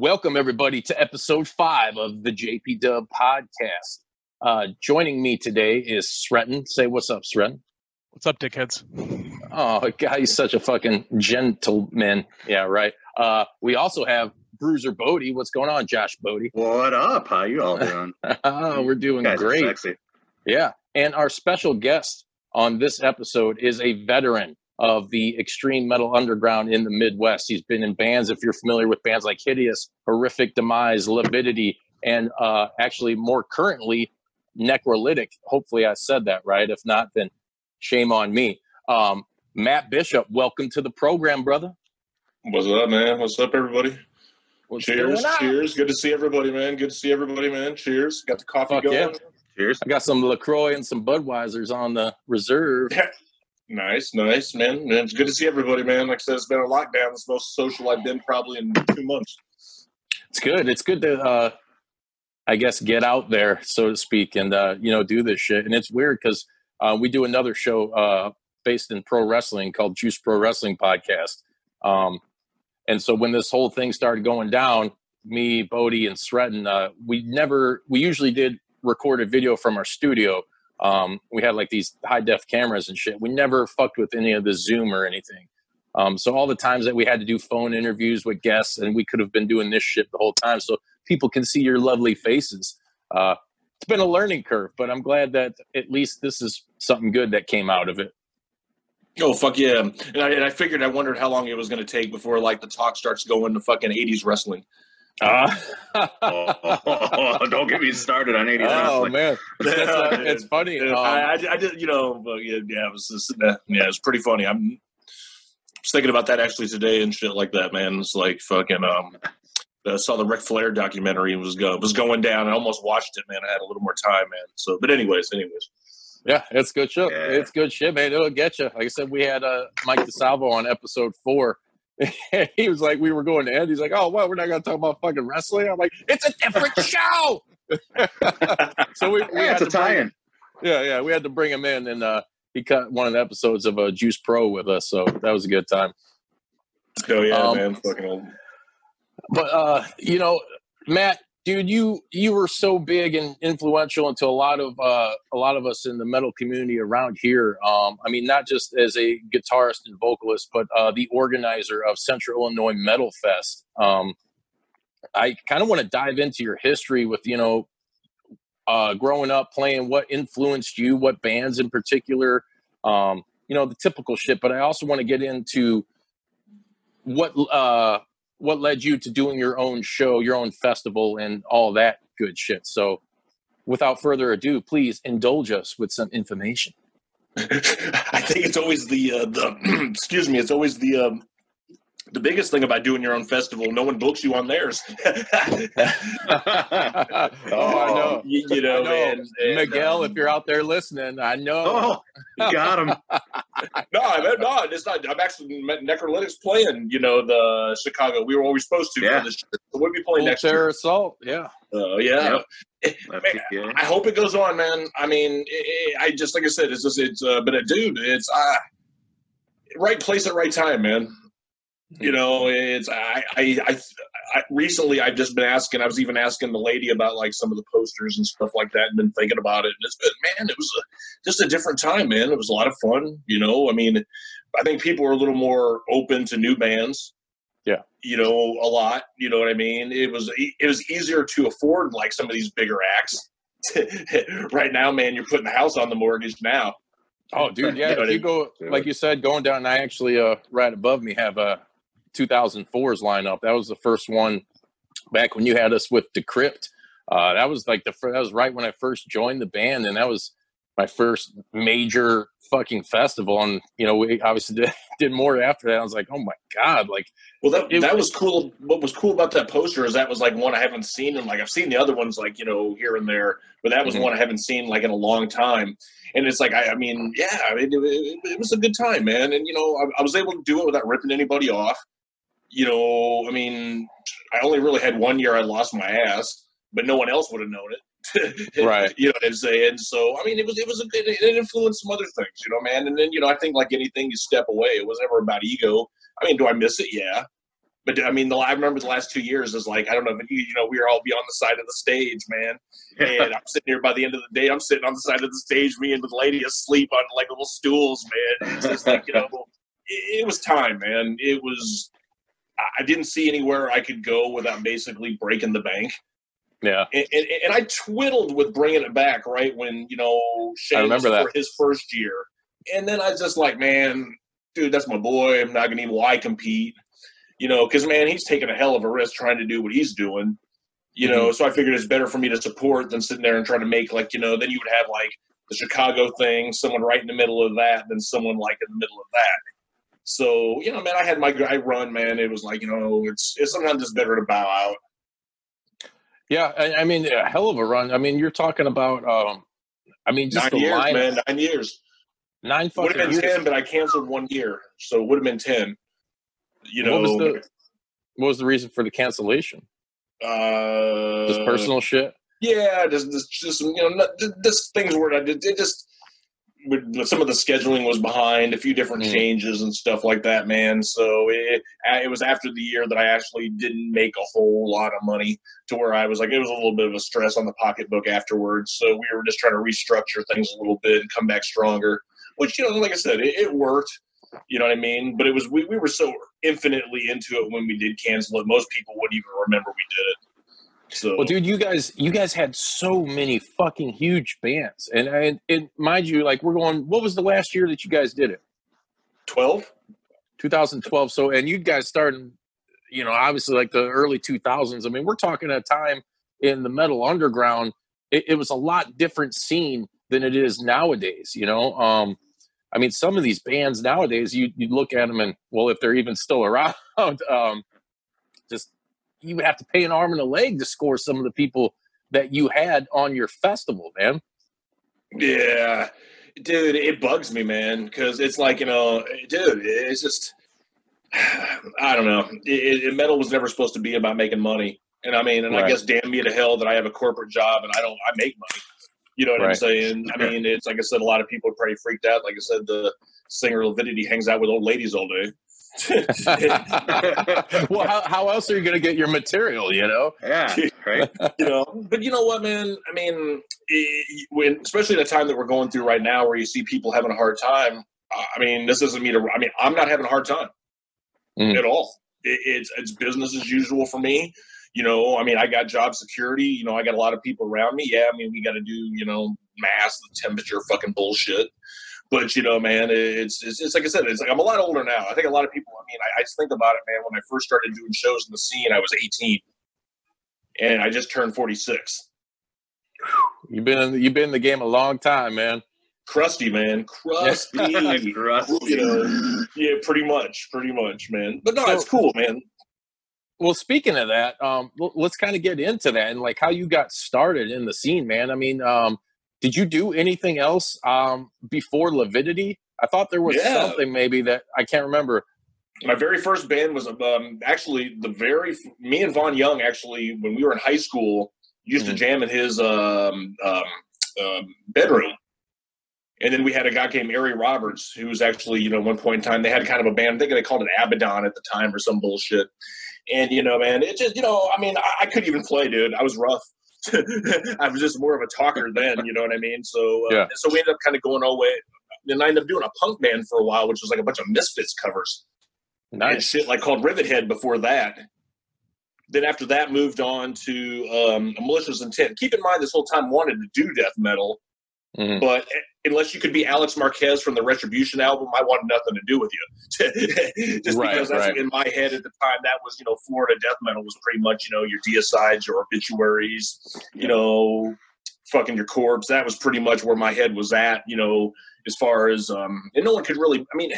Welcome, everybody, to episode five of the JP Dub podcast. Uh, joining me today is Sretton. Say what's up, Sretton. What's up, dickheads? Oh, God, he's such a fucking gentleman. Yeah, right. Uh, we also have Bruiser Bodi. What's going on, Josh Bodi? What up? How you all doing? oh, we're doing guys great. sexy. Yeah. And our special guest on this episode is a veteran of the extreme metal underground in the Midwest. He's been in bands, if you're familiar with bands like Hideous, Horrific Demise, Lividity, and uh, actually more currently, Necrolytic. Hopefully, I said that right. If not, then shame on me. Um, Matt Bishop, welcome to the program, brother. What's up, man? What's up, everybody? What's cheers, cheers. Good to see everybody, man. Good to see everybody, man. Cheers. Got the coffee Fuck going. yeah. Cheers. I got some LaCroix and some Budweisers on the reserve. Nice, nice, man. It's good to see everybody, man. Like I said, it's been a lockdown. It's the most social I've been probably in two months. it's good. It's good to, uh, I guess, get out there, so to speak, and uh, you know, do this shit. And it's weird because uh, we do another show uh, based in pro wrestling called Juice Pro Wrestling Podcast. Um, and so when this whole thing started going down, me, Bodi, and Sretton, uh, we never, we usually did record a video from our studio. Um, we had like these high def cameras and shit. We never fucked with any of the Zoom or anything. Um, so all the times that we had to do phone interviews with guests, and we could have been doing this shit the whole time, so people can see your lovely faces. Uh, it's been a learning curve, but I'm glad that at least this is something good that came out of it. Oh fuck yeah! And I, and I figured I wondered how long it was going to take before like the talk starts going to fucking eighties wrestling. Uh, Oh, don't get me started on 80s oh man, That's, uh, it's funny. Um, I, I, I did, you know, yeah, yeah, it was just, yeah, it was pretty funny. I'm was thinking about that actually today and shit like that, man. It's like fucking um, I saw the Ric Flair documentary and was go was going down. I almost watched it, man. I had a little more time, man. So, but anyways, anyways, Yeah, it's good shit. Yeah. It's good shit, man. It'll get you. Like I said, we had uh, Mike DeSalvo on episode four. he was like, we were going to end. He's like, oh, what? We're not going to talk about fucking wrestling. I'm like, it's a different show. so we, we Yeah, had to bring, tie-in. yeah, yeah, we had to bring him in, and uh, he cut one of the episodes of uh, Juice Pro with us. So that was a good time. oh yeah, Um, man, fucking old. But uh, you know, Matt, dude, you you were so big and influential into a lot of uh, a lot of us in the metal community around here. Um, I mean, not just as a guitarist and vocalist, but uh, the organizer of Central Illinois Metal Fest. Um, I kind of want to dive into your history with you know, uh, growing up playing. What influenced you? What bands in particular? Um, you know, the typical shit. But I also want to get into what uh what led you to doing your own show, your own festival, and all that good shit. So, without further ado, please indulge us with some information. I think it's always the uh, the excuse me. It's always the um, the biggest thing about doing your own festival. No one books you on theirs. oh, I know. You, you know, I know. and- and, Miguel, um, if you're out there listening, I know. Oh, you got him. No, I mean, no, it's not. I'm actually Necrolytics playing. You know, the Chicago. We were always supposed to. Yeah. For this. So we'll be playing Full next terror year. assault. Yeah. Uh, yeah. Yeah. I hope it goes on, man. I mean, i I just like I said, it's just it's. Uh, but uh, dude, it's uh, right place at right time, man. You know, it's I I, I I, recently I've just been asking. I was even asking the lady about like some of the posters and stuff like that, and been thinking about it. And it's been, man, it was a, just a different time, man. It was a lot of fun. You know, I mean, I think people are a little more open to new bands. Yeah. You know, a lot. You know what I mean? It was it was easier to afford like some of these bigger acts. right now, man, you're putting the house on the mortgage now. Oh, dude, yeah. if you go, like you said, going down, I actually, uh, right above me have a 2004's lineup. That was the first one back when you had us with Decrypt. Uh, that was like the that was right when I first joined the band, and that was my first major fucking festival. And you know, we obviously did, did more after that. I was like, oh my god, like. Well, that it, that was cool. What was cool about that poster is that was like one I haven't seen, and like I've seen the other ones, like you know, here and there, but that was mm-hmm. one I haven't seen like in a long time. And it's like, I, I mean, yeah, it, it, it, was a good time, man. And you know, I, I was able to do it without ripping anybody off you know, I mean, I only really had one year I lost my ass, but no one else would have known it. right. You know what I'm saying? So I mean, it was it was a, it, it influenced some other things, you know, man. And then you know, I think like anything, you step away. It was never about ego. I mean, do I miss it? Yeah. But I mean, the I remember the last two years is like I don't know, but you, you know, we were all be on the side of the stage, man. And I'm sitting here by the end of the day, I'm sitting on the side of the stage, me and the lady asleep on like little stools, man. It's just like you know, it, it was time, man. It was I didn't see anywhere I could go without basically breaking the bank. Yeah, and, and, and I twiddled with bringing it back right when you know Shane was that. for his first year, and then I was just like, man, dude, that's my boy. I'm not gonna even why compete, you know, because man, he's taking a hell of a risk trying to do what he's doing, you mm-hmm. know. So I figured it's better for me to support than sitting there and trying to make like you know. Then you would have like the Chicago thing, someone right in the middle of that, then someone like in the middle of that. So you know, man, I had my I run, man. It was like you know, it's it's sometimes it's better to bow out. Yeah, I, I mean, a hell of a run. I mean, you're talking about, um, I mean, just nine years, line, man, nine years. Nine would have been years. ten, but I canceled one year, so it would have been ten. You know, what was the what was the reason for the cancellation? Uh, just personal shit. Yeah, just just, just you know, just things did. It just some of the scheduling was behind, a few different mm. changes and stuff like that, man. So it it was after the year that I actually didn't make a whole lot of money to where I was like, it was a little bit of a stress on the pocketbook afterwards. So we were just trying to restructure things a little bit and come back stronger, which, you know, like I said, it, it worked. You know what I mean? But it was, we, we were so infinitely into it when we did cancel it. Most people wouldn't even remember we did it. So, well, dude, you guys, you guys had so many fucking huge bands, and and, and mind you, like we're going. What was the last year that you guys did it? Twelve. 2012. So, and you guys started, you know, obviously like the early 2000s. I mean, we're talking a time in the metal underground. It, it was a lot different scene than it is nowadays. You know, um, I mean, some of these bands nowadays, you you look at them and well, if they're even still around, um, just you would have to pay an arm and a leg to score some of the people that you had on your festival, man. Yeah, dude, it bugs me, man, because it's like you know, dude, it's just I don't know. It, it, metal was never supposed to be about making money, and I mean, and right. I guess damn me to hell that I have a corporate job and I don't, I make money. You know what right. I'm saying? I mean, it's like I said, a lot of people are pretty freaked out. Like I said, the singer Lividity hangs out with old ladies all day. well, how, how else are you going to get your material? You know, yeah, right. you know, but you know what, man? I mean, it, when especially the time that we're going through right now, where you see people having a hard time. I mean, this isn't me to. I mean, I'm not having a hard time mm. at all. It, it's it's business as usual for me. You know, I mean, I got job security. You know, I got a lot of people around me. Yeah, I mean, we got to do you know mask, the temperature, fucking bullshit. But you know, man, it's, it's, it's like I said, it's like I'm a lot older now. I think a lot of people. I mean, I, I just think about it, man. When I first started doing shows in the scene, I was 18, and I just turned 46. You've been in, you've been in the game a long time, man. Crusty, man, crusty, crusty. You know, yeah, pretty much, pretty much, man. But no, so, it's cool, man. Well, speaking of that, um, let's kind of get into that and like how you got started in the scene, man. I mean, um, did you do anything else um, before Lividity? I thought there was yeah. something maybe that I can't remember. My very first band was um, actually the very me and Vaughn Young actually when we were in high school used mm-hmm. to jam in his um, um, um, bedroom, And then we had a guy named Ari Roberts, who was actually, you know, at one point in time, they had kind of a band. I think they called it Abaddon at the time or some bullshit. And, you know, man, it just, you know, I mean, I, I couldn't even play, dude. I was rough. I was just more of a talker then, you know what I mean? So, uh, Yeah. so we ended up kind of going all the way. and I ended up doing a punk band for a while, which was like a bunch of Misfits covers and Nice. shit like called Rivet Head before that. Then after that, moved on to um, a Malicious Intent. Keep in mind, this whole time wanted to do death metal, Mhm. but unless you could be Alex Marquez from the Retribution album, I wanted nothing to do with you. Just Right, because that's right. in my head at the time, that was you know Florida death metal was pretty much you know your deicides, your obituaries, you know, fucking your corpse. That was pretty much where my head was at. You know, as far as um, and no one could really. I mean,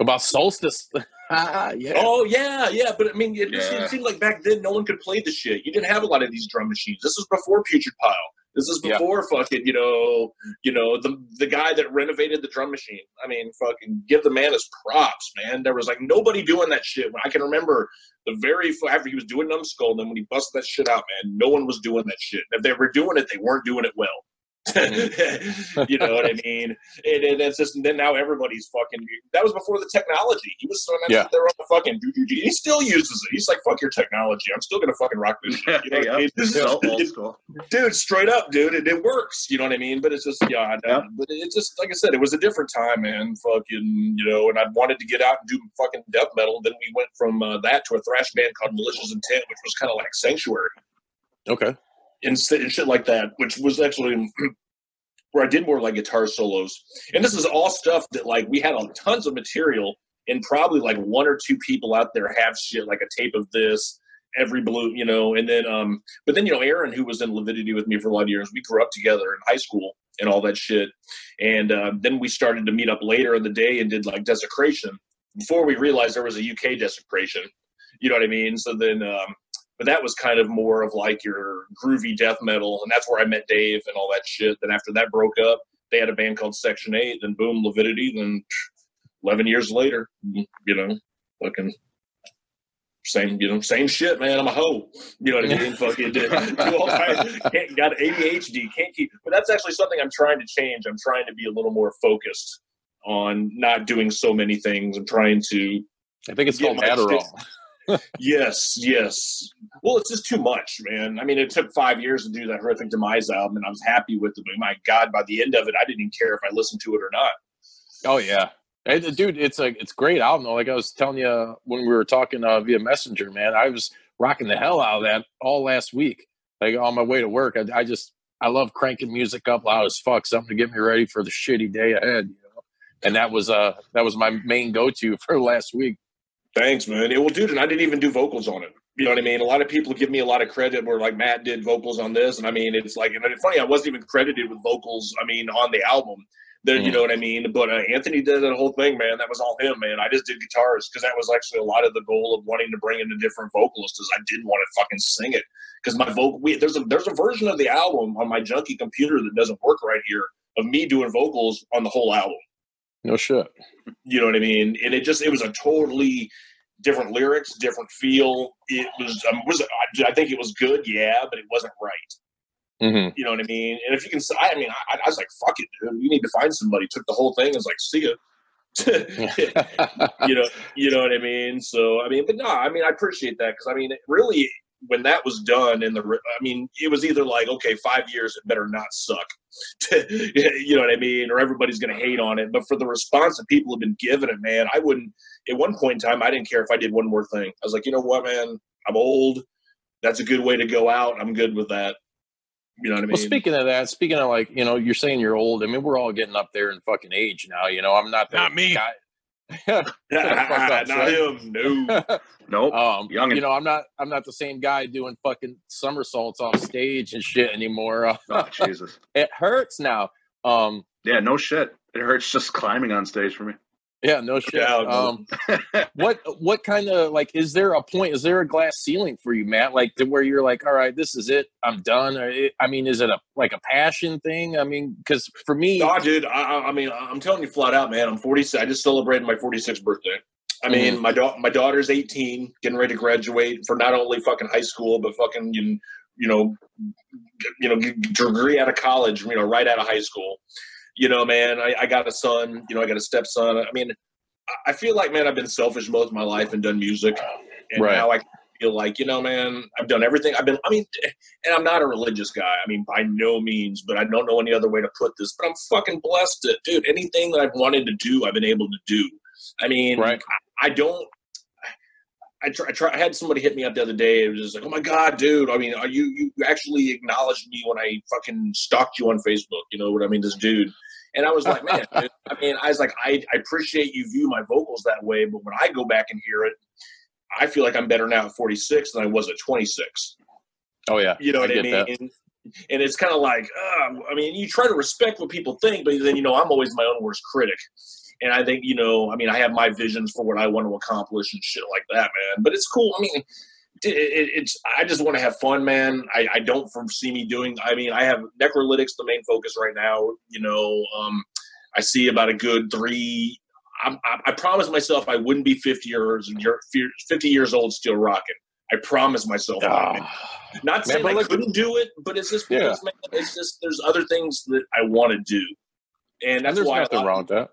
About solstice. Ah, yeah. Oh yeah, yeah, but I mean, it, Yeah. it seemed like back then no one could play the shit. You didn't have a lot of these drum machines. This was before Putrid Pile. This is Yeah. before fucking you know, you know the the guy that renovated the drum machine. I mean, fucking give the man his props, man. There was like nobody doing that shit. When I can remember the very after he was doing Numbskull, then when he busted that shit out, man, no one was doing that shit. And if they were doing it, they weren't doing it well. you know what I mean? And, and it's just and then now everybody's fucking. That was before the technology. He was throwing that Yeah. shit there on the fucking. doo, doo, doo. He still uses it. He's like, "Fuck your technology. I'm still gonna fucking rock this shit." You know what I mean? So old dude, straight up, dude, it, it works. You know what I mean? But it's just, yeah, I know. Yeah. but it's just like I said, it was a different time, man. Fucking, you know, and I wanted to get out and do fucking death metal. Then we went from uh, that to a thrash band called Malicious Intent, which was kind of like Sanctuary Okay. And, shit like that, which was actually where I did more like guitar solos. And this is all stuff that like we had on tons of material, and probably like one or two people out there have shit like a tape of this. Every blue, you know, and then, um, but then you know, Aaron, who was in Lividity with me for a lot of years, we grew up together in high school and all that shit. And uh, then we started to meet up later in the day and did like desecration before we realized there was a UK desecration. You know what I mean? So then, um, but that was kind of more of like your groovy death metal, and that's where I met Dave and all that shit. Then after that broke up, they had a band called Section Eight. Then boom, Lividity. Then eleven years later, you know, fucking same, you know, same shit, man. I'm a hoe. You know what I mean? Fucking do, do all kinds. Can't, got ADHD. Can't keep. But that's actually something I'm trying to change. I'm trying to be a little more focused on not doing so many things. I'm trying to I think it's called Adderall. Yes, yes. Well, it's just too much, man. I mean, it took five years to do that horrific demise album, and I was happy with it. But my God, by the end of it, I didn't even care if I listened to it or not. Oh yeah, dude, it's a it's great album. Like I was telling you when we were talking uh, via Messenger, man, I was rocking the hell out of that all last week. Like on my way to work, I, I just I love cranking music up loud as fuck, something to get me ready for the shitty day ahead. You know, and that was uh that was my main go to for last week. Thanks, man. It will, dude. And I didn't even do vocals on it. You know what I mean? A lot of people give me a lot of credit where like Matt did vocals on this, and I mean it's like and it's funny. I wasn't even credited with vocals. I mean on the album. That you Mhm. know what I mean? But uh, Anthony did that whole thing, man. That was all him, man. I just did guitars because that was actually a lot of the goal of wanting to bring in a different vocalist. Is I didn't want to fucking sing it because my vocal. We, there's a there's a version of the album on my junky computer that doesn't work right here of me doing vocals on the whole album. No shit. You know what I mean? And it just it was a totally different lyrics, different feel. It was um, was it, I, I think it was good, yeah, but it wasn't right. hmm You know what I mean? And if you can, I mean, I, I was like, fuck it, dude. You need to find somebody. Took the whole thing and was like, see ya. you know, you know what I mean. So I mean, but no, I mean, I appreciate that because I mean, it really, when that was done, in the i mean, it was either like, okay, five years, it better not suck, you know what I mean, or everybody's gonna hate on it. But for the response that people have been giving it, man, I wouldn't. At one point in time, I didn't care if I did one more thing. I was like, you know what, man, I'm old. That's a good way to go out. I'm good with that. You know what I mean? Well, speaking of that, speaking of like, you know, you're saying you're old. I mean, we're all getting up there in fucking age now. You know, I'm not the Not me. guy. Fuck up, not right? him. No. Nope. um, Youngin'. you know, I'm not. I'm not the same guy doing fucking somersaults off stage and shit anymore. Uh, oh, Jesus. it hurts now. Um, Yeah, no shit. It hurts just climbing on stage for me. Yeah, no shit. Um, what what kind of like is there a point? Is there a glass ceiling for you, Matt? Like to where you're like, all right, this is it. I'm done. I mean, is it a like a passion thing? I mean, because for me, No, dude. I, I- mean, I'm telling you flat out, man. I'm 46. I just celebrated my 46th birthday. I mean, Mm-hmm. my da- my daughter's 18, getting ready to graduate for not only fucking high school, but fucking you, you know, you know, degree out of college. You know, right out of high school. You know, man, I, I got a son. You know, I got a stepson. I mean, I feel like, man, I've been selfish most of my life and done music, and Right. now I feel like, you know, man, I've done everything. I've been. I mean, and I'm not a religious guy. I mean, by no means, but I don't know any other way to put this. But I'm fucking blessed, that, dude. Anything that I've wanted to do, I've been able to do. I mean, Right. I, I don't. I try, I try. I had somebody hit me up the other day. It was just like, "Oh my god, dude! I mean, are you you actually acknowledged me when I fucking stalked you on Facebook? You know what I mean? This dude." And I was like, "Man, dude, I mean, I was like, I, I appreciate you view my vocals that way, but when I go back and hear it, I feel like I'm better now at 46 than I was at 26. Oh yeah. You know what I, get mean? that. And it's kind of like, uh, I mean, you try to respect what people think, but then you know, I'm always my own worst critic. And I think, you know, I mean, I have my visions for what I want to accomplish and shit like that, man. But it's cool. I mean, it, it, it's I just want to have fun, man. I, I don't foresee me doing. I mean, I have necrolytics the main focus right now. You know, um, I see about a good three. I'm, I, I promised myself I wouldn't be 50 years and 50 years old still rocking. I promised myself. man. Ah, Not Man, saying but I look- couldn't do it, but it's just Yeah. man, it's just there's other things that I want to do, and and that's there's why. nothing I, wrong with that.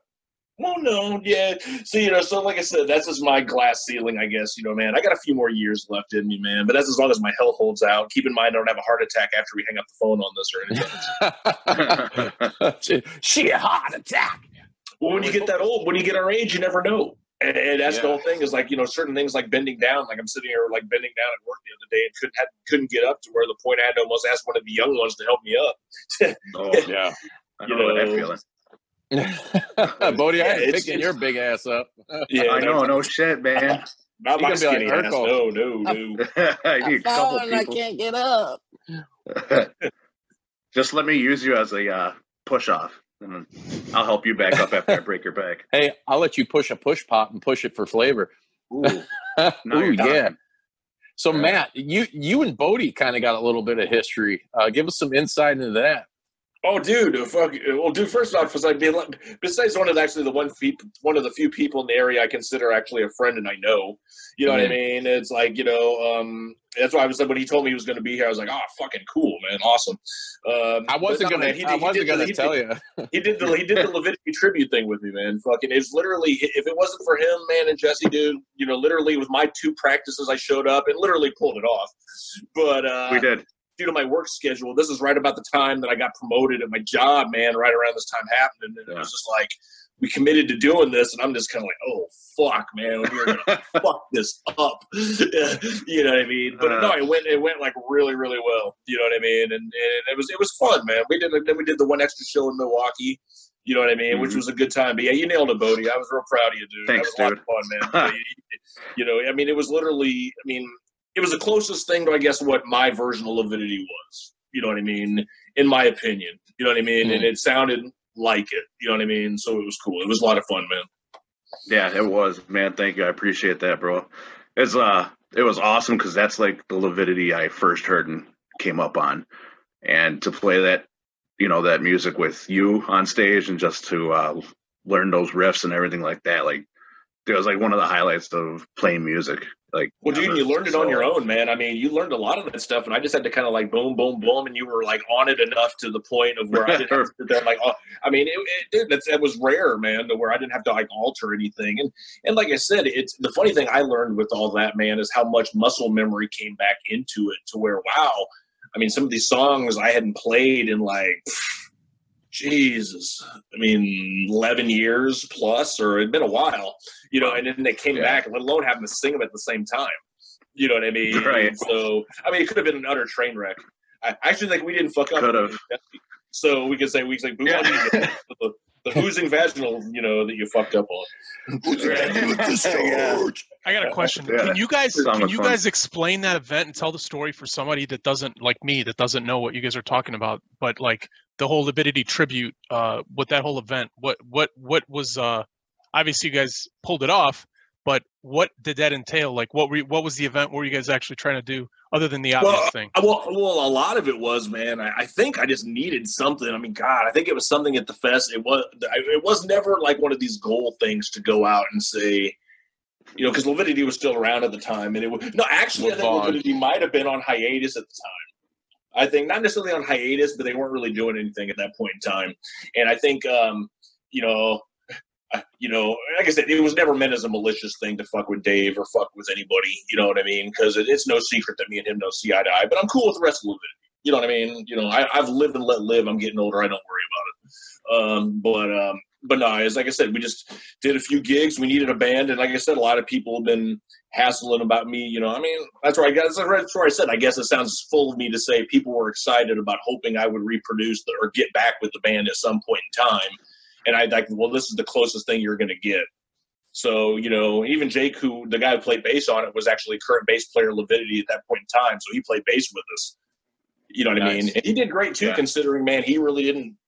Well, no, yeah. So you know, so like I said, that's just my glass ceiling, I guess. You know, man, I got a few more years left in me, man. But that's as long as my health holds out. Keep in mind, I don't have a heart attack after we hang up the phone on this or anything. she, she a heart attack. well, when you get that old, when you get our age, you never know. And, and that's the whole thing is like you know certain things like bending down. Like I'm sitting here like bending down at work the other day and couldn't had, couldn't get up to where the point I had to almost ask one of the young ones to help me up. Oh, Yeah. I You know that feeling. Bodi, I Yeah, ain't it's- picking it's- your big ass up. Yeah, I know, no shit, man. Not my gonna like skinny ass. Urkel. No, no, no. I need a couple people. can't get up. Just let me use you as a uh, push off, and I'll help you back up after I break your back. Hey, I'll let you push a push pop and push it for flavor. Ooh, Ooh, yeah. So Yeah. Matt, you you and Bodi kind of got a little bit of history. Uh, give us some insight into that. Oh, dude! Fuck. Well, dude. First off, was like being besides one of the, actually the one feet, one of the few people in the area I consider actually a friend and I know. You know what I Mm. mean? It's like you know. um That's why I was like when he told me he was going to be here, I was like, oh, fucking cool, man, awesome. Um, I wasn't no, gonna. man, he I did- he wasn't did gonna he tell did- you. he did the he did the Lividity tribute thing with me, man. Fucking, it's literally if it wasn't for him, man, and Jesse, dude, you know, literally with my two practices, I showed up and literally pulled it off. But uh, We did. Due to my work schedule, this is right about the time that I got promoted at my job, man. Right around this time happened, and it was just like we committed to doing this, and I'm just kind of like, oh fuck, man, we're gonna fuck this up. you know what I mean? But no, it went it went like really really well. You know what I mean? And, and it was it was fun, man. We did then we did the one extra show in Milwaukee. You know what I mean? Which Mhm. was a good time. But yeah, you nailed it, Bodi. I was real proud of you, dude. Thanks, that was dude. a lot of fun, man. you, you know, I mean, it was literally. I mean, it was the closest thing to I guess what my version of Lividity was. You know what I mean? In my opinion, you know what I mean. And it sounded like it. You know what I mean? So it was cool. It was a lot of fun, man. Yeah, it was, man. Thank you. I appreciate that, bro. It's uh, it was awesome because that's like the Lividity I first heard and came up on, and to play that, you know, that music with you on stage and just to uh, learn those riffs and everything like that, like it was like one of the highlights of playing music. Like, Well, dude, you learned it on your own, man. I mean, you learned a lot of that stuff, and I just had to kind of like boom, boom, boom, and you were like on it enough to the point of where I didn't have to sit there like, oh, I mean, it, it, dude, that's, it was rare, man, to where I didn't have to like alter anything. And and like I said, it's the funny thing I learned with all that, man, is how much muscle memory came back into it to where, wow, I mean, some of these songs I hadn't played in like. Jesus, I mean, eleven years plus, or it'd been a while, you know. And then they came Yeah. back, let alone having to sing them at the same time. You know what I mean? Right. So, I mean, it could have been an utter train wreck. I I actually think we didn't fuck up. Could've. So we could say we could say boo Yeah. the, the oozing vaginal, you know, that you fucked up on. I got a question. Yeah. Can you guys can you fun. guys explain that event and tell the story for somebody that doesn't like me that doesn't know what you guys are talking about? But like the whole Lividity tribute, uh, with that whole event, what what what was uh, obviously you guys pulled it off, but what did that entail? Like what were you, what was the event? What were you guys actually trying to do other than the obvious Well, thing? Uh, Well, well, a lot of it was, man. I, I think I just needed something. I mean, God, I think it was something at the fest. It was, it was never like one of these goal things to go out and say, you know, because Lividity was still around at the time, and it was no. Actually, I think Levon. Lividity might have been on hiatus at the time. I think not necessarily on hiatus, but they weren't really doing anything at that point in time. And I think, um, you know, you know, like I said, it was never meant as a malicious thing to fuck with Dave or fuck with anybody. You know what I mean? Because it, it's no secret that me and him don't see eye to eye. But I'm cool with the rest of it. You know what I mean? You know, I, have lived and let live. I'm getting older. I don't worry about it. Um, but um, but no, as like I said, we just did a few gigs. We needed a band, and like I said, a lot of people have been hassling about me. You know, I mean, that's where I guess that's where I said. I guess it sounds full of me to say people were excited about hoping I would reproduce the, or get back with the band at some point in time. And I like, well, this is the closest thing you're going to get. So, you know, even Jake, who the guy who played bass on it was actually current bass player Lividity at that point in time. So he played bass with us. You know what nice. I mean? And he did great too, yeah. considering, man, he really didn't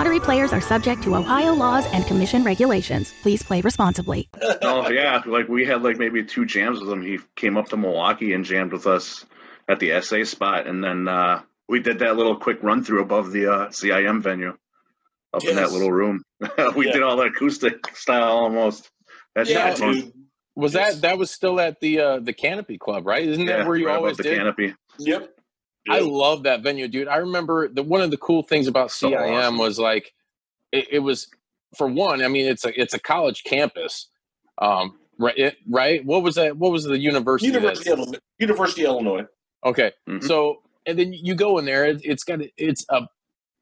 Lottery players are subject to Ohio laws and commission regulations. Please play responsibly. oh yeah, like we had like maybe two jams with him. He came up to Milwaukee and jammed with us at the SA spot, and then uh, we did that little quick run through above the uh, CIM venue, up yes. in that little room. we yeah. did all that acoustic style almost. That's yeah, dude. Was yes. that that was still at the uh, the Canopy Club, right? Isn't yeah, that where you right always the did? Canopy. Yep. I love that venue, dude. I remember the one of the cool things about CIM so awesome. was like it, it, was for one. I mean, it's a it's a college campus, um, right? It, right? What was that? What was the university? University, of, University of Illinois. Okay, mm-hmm. so and then you go in there. It, it's got it's a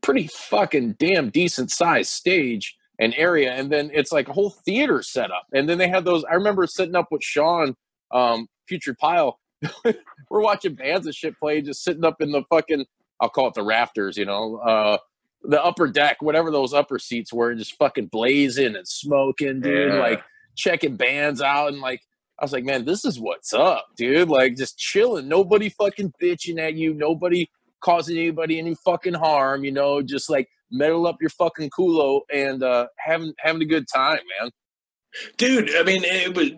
pretty fucking damn decent sized stage and area, and then it's like a whole theater setup. And then they had those. I remember sitting up with Sean, um, Putrid Pile we're watching bands and shit play, just sitting up in the fucking I'll call it the rafters, you know, uh, the upper deck, whatever those upper seats were, just fucking blazing and smoking, dude. Yeah. Like checking bands out and like I was like, man, this is what's up, dude. Like just chilling, nobody fucking bitching at you, nobody causing anybody any fucking harm, you know, just like metal up your fucking culo and uh having having a good time, man. Dude, I mean, it was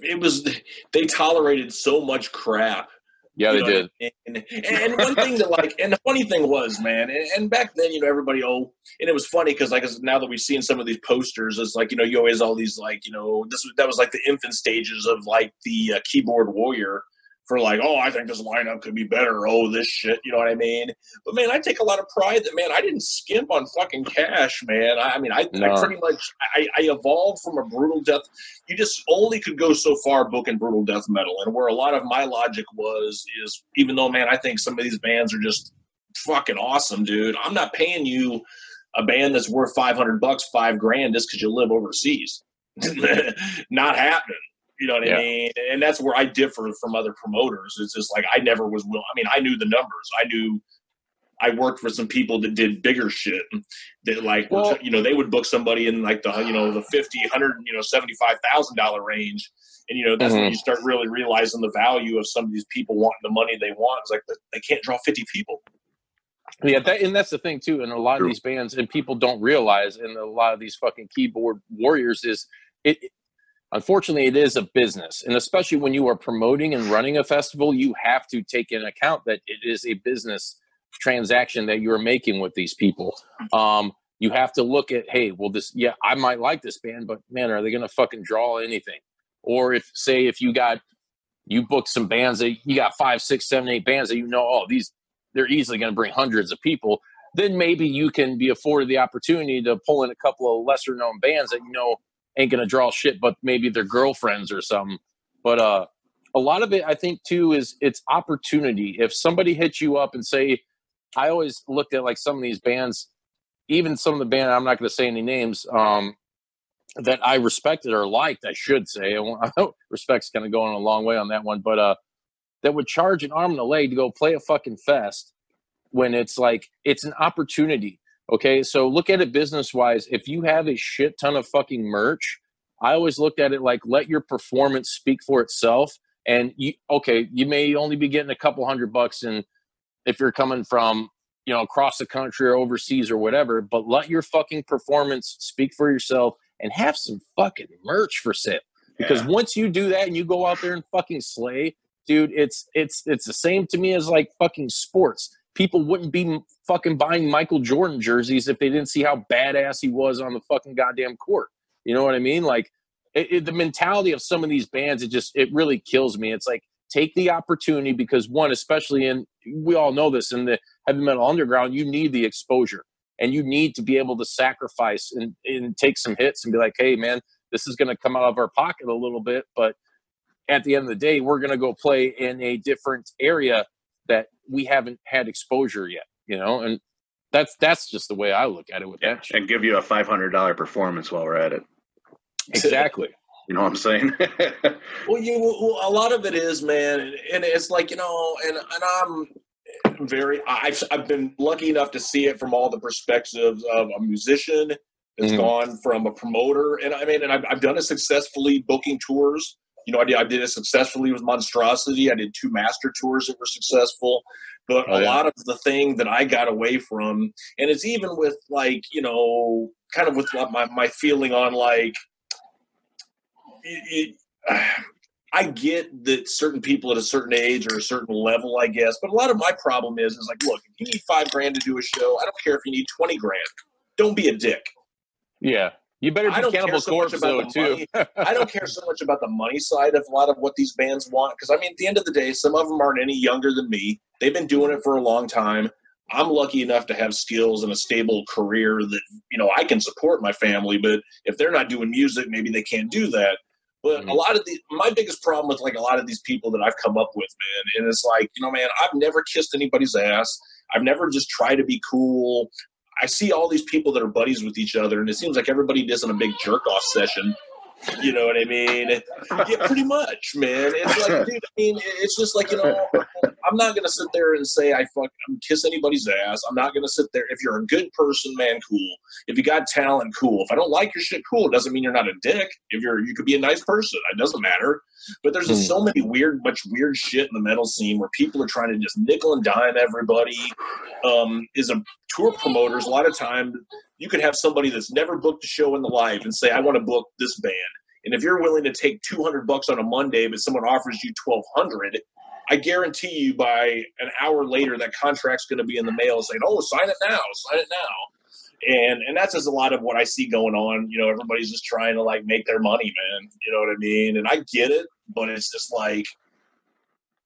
it was they tolerated so much crap. Yeah, they did. And, and one thing that like, and the funny thing was, man, and, and back then, you know, everybody oh, and it was funny because like now that we've seen some of these posters, it's like you know, you always all these like you know, this that was like the infant stages of like the uh, keyboard warrior for like, oh, I think this lineup could be better. Oh, this shit, you know what I mean? But man, I take a lot of pride that man, I didn't skimp on fucking cash, man. I, I mean, I, no. I, pretty much I, I, evolved from a brutal death. You just only could go so far booking brutal death metal, and where a lot of my logic was is even though man, I think some of these bands are just fucking awesome, dude. I'm not paying you a band that's worth 500 bucks, five grand just because you live overseas. not happening. You know what yeah. I mean? And that's where I differ from other promoters. It's just like I never was will. I mean, I knew the numbers. I knew I worked for some people that did bigger shit. That like well, you know they would book somebody in like the you know the fifty, hundred, you know seventy five thousand dollar range, and you know that's mm-hmm. when you start really realizing the value of some of these people wanting the money they want. It's like they can't draw fifty people. Yeah, that, and that's the thing too. And a lot of these bands and people don't realize, and a lot of these fucking keyboard warriors is it unfortunately it is a business and especially when you are promoting and running a festival you have to take in account that it is a business transaction that you're making with these people. Um, you have to look at hey well this yeah i might like this band but man are they gonna fucking draw anything? Or if say if you got you book some bands that you got five six seven eight bands that you know oh these they're easily going to bring hundreds of people then maybe you can be afforded the opportunity to pull in a couple of lesser known bands that you know ain't gonna draw shit, but maybe their girlfriends or something. But uh, a lot of it, I think, too, is it's opportunity. If somebody hits you up and say, I always looked at like some of these bands, even some of the band, I'm not to say any names, um, that I respected or liked, I should say. Respect's kind of going a long way on that one, but uh, that would charge an arm and a leg to go play a fucking fest when it's like it's an opportunity. Okay, so look at it business wise. If you have a shit ton of fucking merch, I always looked at it like let your performance speak for itself. And you, okay, you may only be getting a couple hundred bucks, and if you're coming from, you know, across the country or overseas or whatever, but let your fucking performance speak for yourself and have some fucking merch for sale. Because Yeah. once you do that and you go out there and fucking slay, dude, it's it's it's the same to me as like fucking sports. People wouldn't be fucking buying Michael Jordan jerseys if they didn't see how badass he was on the fucking goddamn court. You know what I mean? Like it, it, the mentality of some of these bands, it just it really kills me. It's like take the opportunity because one, especially in we all know this in the heavy metal underground, you need the exposure and you need to be able to sacrifice and, and take some hits and be like, hey man, this is going to come out of our pocket a little bit, but at the end of the day, we're going to go play in a different area that we haven't had exposure yet, you know, and that's that's just the way I look at it with Yeah, that shit. and give you a five hundred dollar performance while we're at it. Exactly. You know what I'm saying? Well, you well, a lot of it is, man, and, and it's like you know, and and I'm very. I've I've been lucky enough to see it from all the perspectives of a musician that's Mhm. gone from a promoter, and I mean, and I've, I've done it successfully booking tours. You know, I did I did it successfully with Monstrosity. I did two master tours that were successful. But Oh, a yeah. lot of the thing that I got away from, and it's even with like you know, kind of with my my feeling on like it, it, I get that certain people at a certain age or a certain level, I guess, but a lot of my problem is is like, look, if you need five grand to do a show, I don't care if you need twenty grand. Don't be a dick. Yeah. You better I be don't care Cannibal so much Corpse about though the too. money. I don't care so much about the money side of a lot of what these bands want because I mean, at the end of the day, some of them aren't any younger than me. They've been doing it for a long time. I'm lucky enough to have skills and a stable career that you know I can support my family. But if they're not doing music, maybe they can't do that. But a Mhm. lot of the my biggest problem with like a lot of these people that I've come up with, man, and it's like you know, man, I've never kissed anybody's ass. I've never just tried to be cool. I see all these people that are buddies with each other, and it seems like everybody does in a big jerk off session. You know what I mean? Yeah, pretty much, man. It's like, dude, I mean, it's just like you know, I'm not gonna sit there and say I fuck, I'm kiss anybody's ass. I'm not gonna sit there. If you're a good person, man, cool. If you got talent, cool. If I don't like your shit, cool. It doesn't mean you're not a dick. If you're, you could be a nice person. It doesn't matter. But there's just so many weird, much weird shit in the metal scene where people are trying to just nickel and dime everybody. Um, is a tour promoters. A lot of time, you could have somebody that's never booked a show in the life and say, "I want to book this band." And if you're willing to take 200 bucks on a Monday, but someone offers you 1200, I guarantee you by an hour later that contract's going to be in the mail saying, "Oh, sign it now, sign it now." And and that's just a lot of what I see going on. You know, everybody's just trying to like make their money, man. You know what I mean? And I get it, but it's just like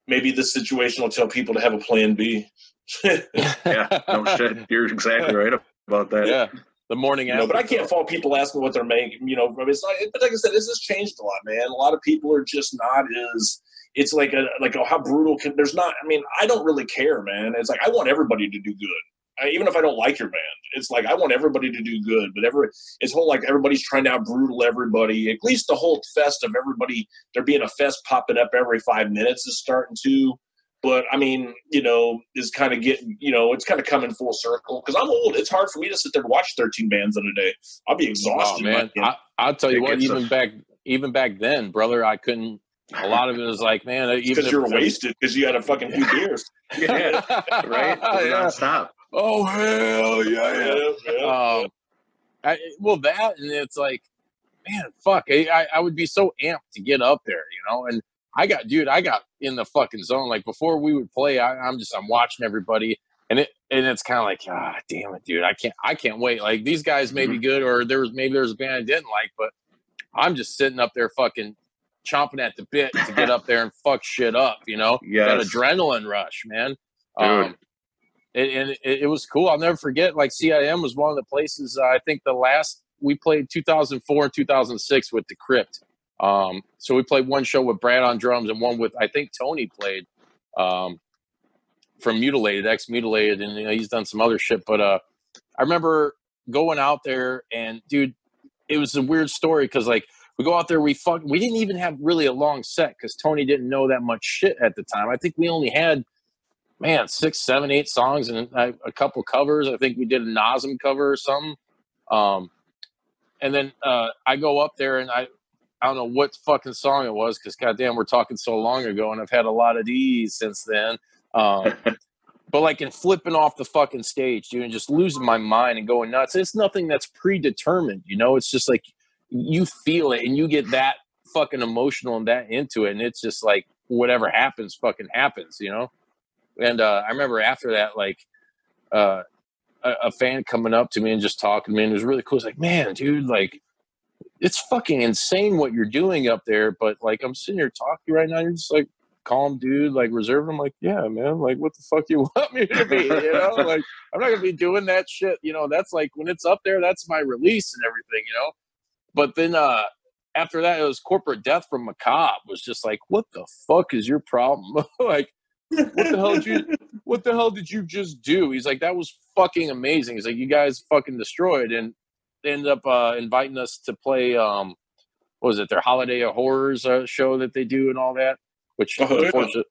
maybe this situation will tell people to have a plan B. yeah, no shit. You're exactly right about that. yeah. The morning after. know, but I can't fault people asking what they're making. You know, I mean, it's not, but like I said, this has changed a lot, man. A lot of people are just not as. It's like a like oh, how brutal can there's not. I mean, I don't really care, man. It's like I want everybody to do good, I, even if I don't like your band. It's like I want everybody to do good, but every it's whole like everybody's trying to out brutal everybody. At least the whole fest of everybody there being a fest popping up every five minutes is starting to. But I mean, you know, is kind of getting, you know, it's kind of coming full circle because I'm old. It's hard for me to sit there and watch 13 bands in a day. I'll be Oh exhausted. man, man. I, I'll tell you what. gets a- Even back, even back then, brother, I couldn't. A lot of it was like, man, because you're wasted because you had a fucking few beers. Yeah, right? yeah. Non-stop. Oh hell yeah, yeah. yeah. um, I, well, that and it's like, man, fuck, I, I, I would be so amped to get up there, you know. And I got, dude, I got in the fucking zone. Like before we would play, I, I'm just, I'm watching everybody, and it, and it's kind of like, ah, damn it, dude, I can't, I can't wait. Like these guys may be good, or there was maybe there's a band I didn't like, but I'm just sitting up there, fucking chomping at the bit to get up there and fuck shit up, you know. That adrenaline rush, man. Dude. Um, and, and it, it was cool. I'll never forget. Like CIM was one of the places. Uh, I think the last we played 2004 and 2006 with Decrypt. Um, so we played one show with Brad on drums and one with I think Tony played um, from Mutilated, ex Mutilated, and you know, he's done some other shit. But uh, I remember going out there and dude, it was a weird story because like we go out there, we fuck, we didn't even have really a long set because Tony didn't know that much shit at the time. I think we only had man six, seven, eight songs and a, a couple covers. I think we did a Nasum cover or something. Um, and then uh, I go up there and I I don't know what fucking song it was because goddamn we're talking so long ago and I've had a lot of these since then. Um, but like in flipping off the fucking stage, dude, and just losing my mind and going nuts. It's nothing that's predetermined, you know. It's just like you feel it and you get that fucking emotional and that into it, and it's just like whatever happens, fucking happens, you know. And uh, I remember after that, like uh, a, a fan coming up to me and just talking to me, and it was really cool. It's like, man, dude, like it's fucking insane what you're doing up there. But like, I'm sitting here talking right now. You're just like calm dude, like reserved. I'm like, yeah, man. Like, what the fuck you want me to be? You know, like I'm not gonna be doing that shit. You know, that's like when it's up there, that's my release and everything. You know. But then uh after that, it was corporate death from Macabre. Was just like, what the fuck is your problem? like, what the hell did you? What the hell did you just do? He's like, that was fucking amazing. He's like, you guys fucking destroyed, and they ended up uh, inviting us to play. Um, what was it? Their Holiday of Horrors uh, show that they do and all that, which Oh, yeah.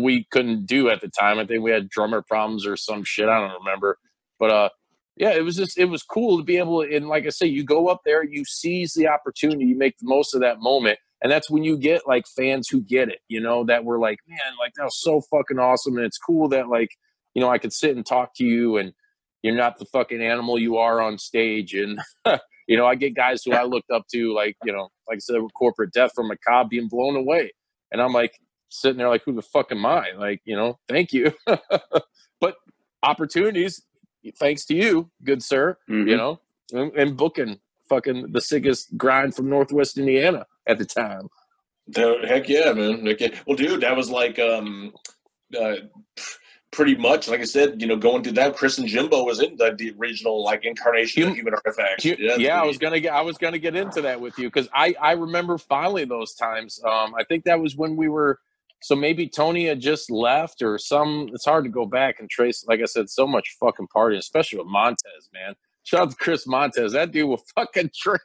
we couldn't do at the time. I think we had drummer problems or some shit. I don't remember, but uh, yeah, it was just it was cool to be able to, and like I say, you go up there, you seize the opportunity, you make the most of that moment. And that's when you get like fans who get it, you know, that were like, man, like that was so fucking awesome. And it's cool that like, you know, I could sit and talk to you and you're not the fucking animal you are on stage. And, you know, I get guys who I looked up to, like, you know, like I said, corporate death from a Macabre being blown away. And I'm like sitting there like, who the fuck am I? Like, you know, thank you. but opportunities, thanks to you, good sir, Mhm. you know, and, and booking fucking the sickest grind from Northwest Indiana at the time. Heck yeah, man. Heck yeah. Well, dude, that was like um, uh, pretty much like I said. You know, going through that, Chris and Jimbo was in the, the original like incarnation Hum- of Human Artifacts. Hu- Yeah, yeah, I was gonna get I was gonna get into that with you because I I remember finally those times. Um, I think that was when we were. So maybe Tony had just left or some. It's hard to go back and trace. Like I said, so much fucking partying, especially with Montez, man. Shout out to Chris Montez. That dude will fucking drink,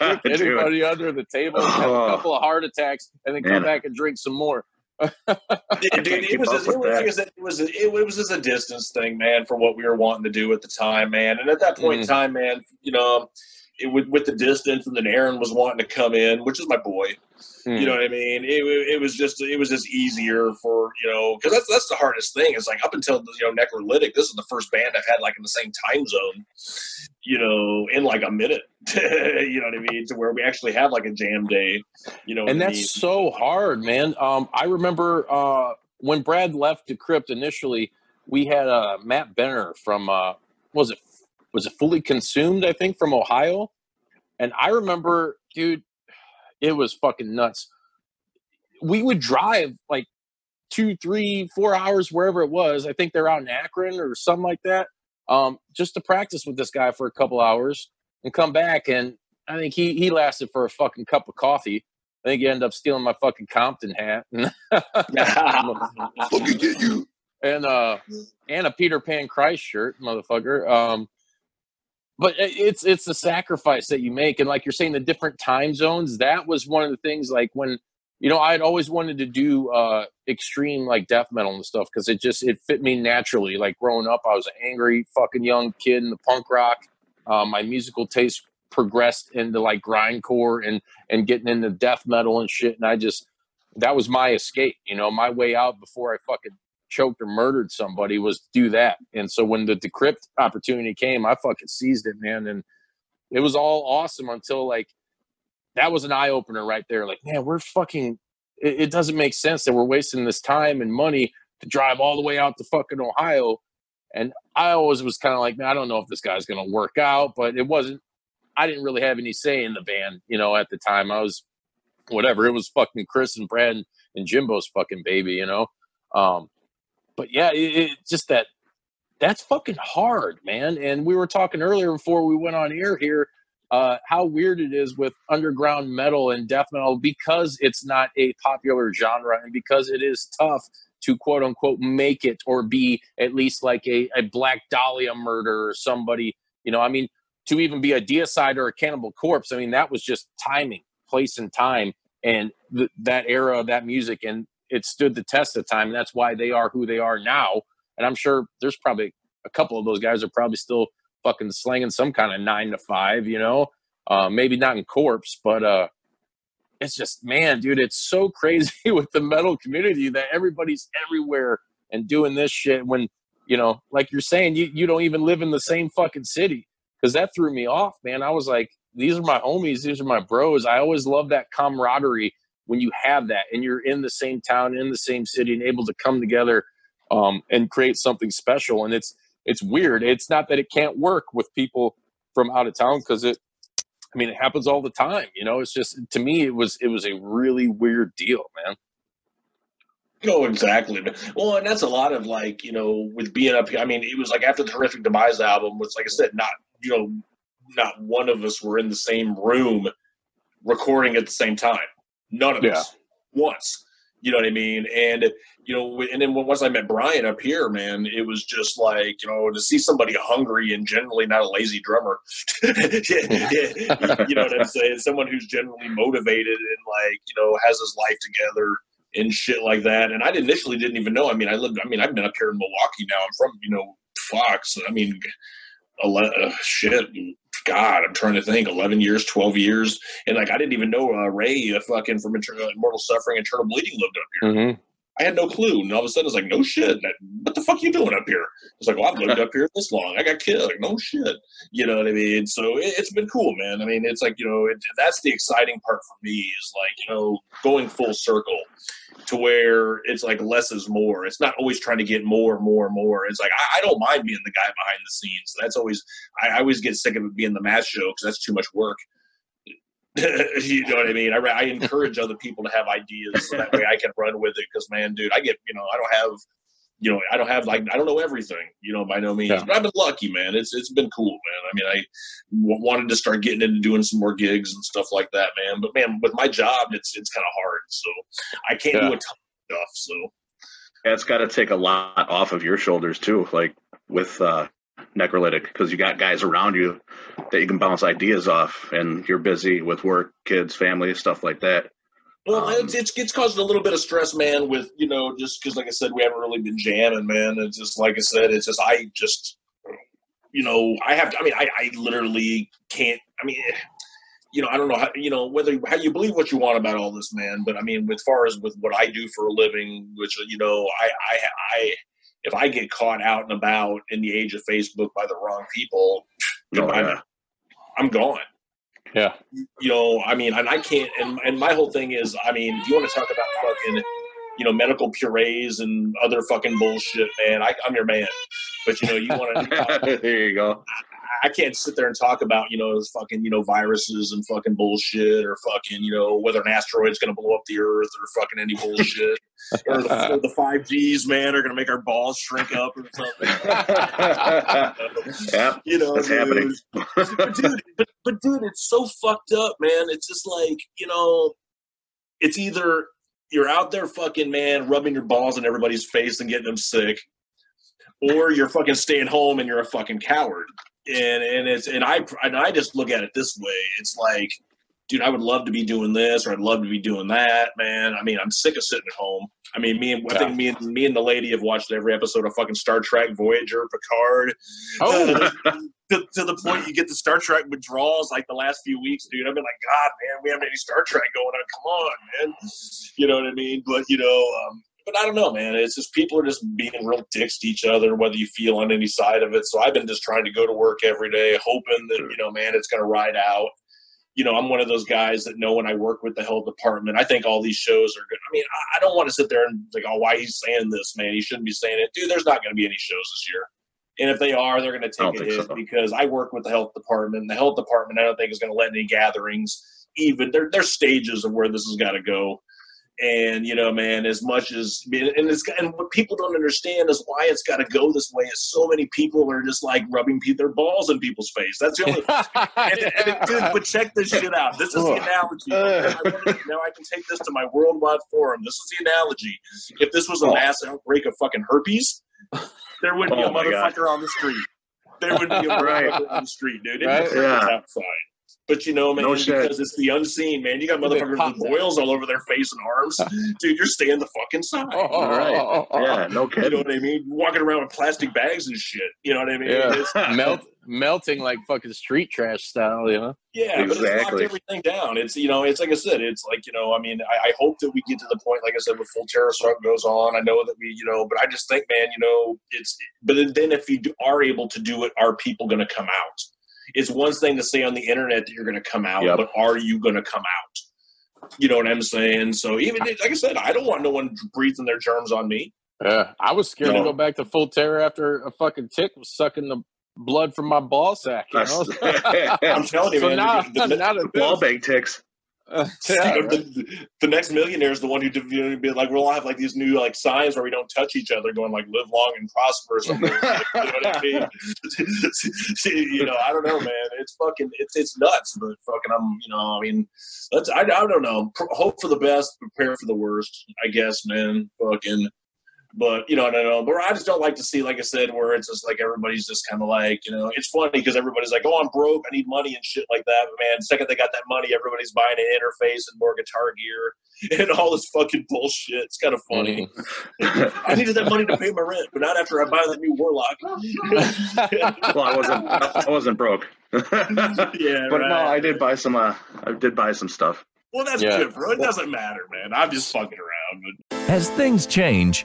drink anybody under the table, have a Oh. couple of heart attacks, and then come Man. back and drink some more. Dude, it was up just, it was, that. like I said, it was it, was just a distance thing, man, for what we were wanting to do at the time, man. And at that point in Mhm. time, man, you know, it, with with the distance, and then Aaron was wanting to come in, which is my boy. Mm. You know what I mean? It, it was just it was just easier for you know because that's that's the hardest thing. It's like up until you know Necrolytic, this is the first band I've had like in the same time zone. You know, in like a minute. you know what I mean? To where we actually have like a jam day. You know, and I that's mean? so hard, man. Um, I remember uh, when Brad left Decrypt initially, we had uh, Matt Benner from uh, was it was it fully consumed? I think from Ohio, and I remember, dude, it was fucking nuts. We would drive like two, three, four hours wherever it was. I think they're out in Akron or something like that, um, just to practice with this guy for a couple hours and come back. And I think he he lasted for a fucking cup of coffee. I think he ended up stealing my fucking Compton hat. Fucking get you. And uh and a Peter Pan Christ shirt, motherfucker. Um but it's it's the sacrifice that you make. And like you're saying, the different time zones, that was one of the things like when you know, I'd always wanted to do uh extreme like death metal and stuff because it just it fit me naturally. Like growing up, I was an angry fucking young kid in the punk rock. Uh, my musical taste progressed into like grindcore and and getting into death metal and shit. And I just that was my escape. You know, my way out before I fucking choked or murdered somebody was do that. And so when the decrypt opportunity came, I fucking seized it, man. And it was all awesome until like that was an eye opener right there. Like, man, we're fucking. It, it doesn't make sense that we're wasting this time and money to drive all the way out to fucking Ohio. And I always was kind of like, man, I don't know if this guy's to work out, but it wasn't. I didn't really have any say in the band, you know, at the time. I was whatever. It was fucking Chris and Brad and Jimbo's fucking baby, you know. Um, but yeah, it, it just that that's fucking hard, man. And we were talking earlier before we went on air here uh, how weird it is with underground metal and death metal because it's not a popular genre and because it is tough to quote unquote make it or be at least like a, a Black Dahlia murder or somebody, you know, I mean, to even be a deicide or a cannibal corpse, I mean, that was just timing, place and time, and th- that era of that music. And it stood the test of time. And that's why they are who they are now. And I'm sure there's probably a couple of those guys are probably still fucking slinging some kind of nine to five, you know, uh, maybe not in corpse, but uh, it's just man, dude, it's so crazy with the metal community that everybody's everywhere and doing this shit. When you know, like you're saying, you you don't even live in the same fucking city because that threw me off, man. I was like, these are my homies, these are my bros. I always love that camaraderie when you have that and you're in the same town, in the same city, and able to come together um, and create something special. And it's it's weird. It's not that it can't work with people from out of town because it. I mean, it happens all the time. You know, it's just to me, it was it was a really weird deal, man. No, exactly. Well, and that's a lot of like, you know, with being up here. I mean, it was like after the Horrific Demise album was like I said, not you know, not one of us were in the same room recording at the same time. None of Yeah. us once. You know what I mean? And you know, and then once I met Brian up here, man, it was just like you know to see somebody hungry and generally not a lazy drummer. you know what I'm saying? Someone who's generally motivated and like you know has his life together and shit like that. And I initially didn't even know. I mean, I lived. I mean, I've been up here in Milwaukee now. I'm from you know Fox. I mean, ele- uh, shit. God, I'm trying to think. Eleven years, twelve years, and like I didn't even know uh, Ray, uh, fucking from Eternal, Immortal Suffering, Internal Bleeding, lived up here. Mm-hmm. I had no clue, and all of a sudden it's like, no shit. What the fuck you doing up here? It's like, well, I've lived up here this long. I got killed. Like, no shit. You know what I mean? So it, it's been cool, man. I mean, it's like you know, it, that's the exciting part for me is like you know, going full circle to where it's like less is more. It's not always trying to get more, more, more. It's like I, I don't mind being the guy behind the scenes. That's always I, I always get sick of being the math show because that's too much work. you know what I mean? I, I encourage other people to have ideas so that way I can run with it. Because man, dude, I get you know I don't have you know I don't have like I don't know everything. You know by no means, Yeah. but I've been lucky, man. It's it's been cool, man. I mean I w- wanted to start getting into doing some more gigs and stuff like that, man. But man, with my job, it's it's kind of hard, so I can't do a ton of stuff. So That's got to take a lot off of your shoulders too, like with uh, necrolytic, because you got guys around you that you can bounce ideas off, and you're busy with work, kids, family, stuff like that. Well, Um, it's, it's it's caused a little bit of stress, man. With you know, just because, like I said, we haven't really been jamming, man. It's just like I said, it's just I just, you know, I have. To, I mean, I, I literally can't. I mean, you know, I don't know how you know whether how you believe what you want about all this, man. But I mean, as far as with what I do for a living, which you know, I I I if I get caught out and about in the age of Facebook by the wrong people, Oh, goodbye, yeah. man. I'm gone Yeah. you know, I mean, and I can't, and, and my whole thing is, I mean, if you want to talk about fucking, you know, medical purees and other fucking bullshit, man, I, I'm your man. But, you know, you want to, there you go. I can't sit there and talk about, you know, those fucking, you know, viruses and fucking bullshit or fucking, you know, whether an asteroid's going to blow up the earth or fucking any bullshit or, the, the 5Gs, man, are going to make our balls shrink up or something. yeah, you know, dude. happening. but dude, but, but dude, it's so fucked up, man. It's just like you know, it's either you're out there fucking man rubbing your balls in everybody's face and getting them sick, or you're fucking staying home and you're a fucking coward. And and it's and I and I just look at it this way. It's like, dude, I would love to be doing this or I'd love to be doing that, man. I mean, I'm sick of sitting at home. I mean, me and I think me and me and the lady have watched every episode of fucking Star Trek, Voyager, Picard. Oh. to, to the point you get the Star Trek withdrawals like the last few weeks, dude. I've been like, God, man, we haven't any Star Trek going on. Come on, man. You know what I mean? But you know, um, but I don't know, man. It's just people are just being real dicks to each other, whether you feel on any side of it. So I've been just trying to go to work every day, hoping that you know, man, it's gonna ride out. You know, I'm one of those guys that know when I work with the health department. I think all these shows are good. I mean, I, don't want to sit there and like, oh, why he's saying this, man? He shouldn't be saying it, dude. There's not going to be any shows this year. And if they are, they're going to take a think hit so. because I work with the health department. The health department, I don't think, is going to let any gatherings. Even there, there's stages of where this has got to go. And you know, man, as much as and it's and what people don't understand is why it's got to go this way. Is so many people are just like rubbing their balls in people's face. That's the only. and, and it, dude, but check this shit out. This is the analogy. I wanna- now I can take this to my worldwide forum. This is the analogy. If this was a oh. mass outbreak of fucking herpes, there wouldn't be Oh a my God. motherfucker on the street. There wouldn't be a Right. motherfucker on the street, dude. It'd Right. be Yeah. outside. But you know, man, No shit. because it's the unseen, man. You got motherfuckers with boils all over their face and arms. Dude, you're staying the fucking side. All right. Yeah, no kidding. You know what I mean? Walking around with plastic bags and shit. You know what I mean? Yeah. It's- Melt melting like fucking street trash style, you know. Yeah, but it's locked Exactly. everything down. It's you know, it's like I said, it's like you know, I mean, I, I hope that we get to the point, like I said, with full terror Strike goes on. I know that we, you know, but I just think, man, you know, it's. But then if you do, are able to do it, are people going to come out? It's one thing to say on the internet that you're going to come out, Yep. but are you going to come out? You know what I'm saying? So even like I said, I don't want no one breathing their germs on me. Yeah, I was scared to go back to full terror after a fucking tick was sucking the blood from my ball sack. You know? I'm telling you, so man. now, the- the- now that Wall this- ticks. Uh, yeah, right. the, the next millionaire is the one who you know, be like, we'll all have like these new like signs where we don't touch each other, going like "live long and prosper" or something. you know what I mean? you know, I don't know, man. It's fucking, it's it's nuts, but fucking, I'm, you know, I mean, let's, I, I don't know. Pr- Hope for the best, prepare for the worst, I guess, man. Fucking. But you know, I don't know. But I just don't like to see, like I said, where it's just like everybody's just kind of like, you know, it's funny because everybody's like, "Oh, I'm broke, I need money and shit like that." But man, the second they got that money, everybody's buying an interface and more guitar gear and all this fucking bullshit. It's kind of funny. I needed that money to pay my rent, but not after I buy that new Warlock. well, I wasn't. I wasn't broke. yeah, but right. no, I did buy some. Uh, I did buy some stuff. Well, that's Yeah. good, bro. It doesn't matter, man. I'm just fucking around. But As things change,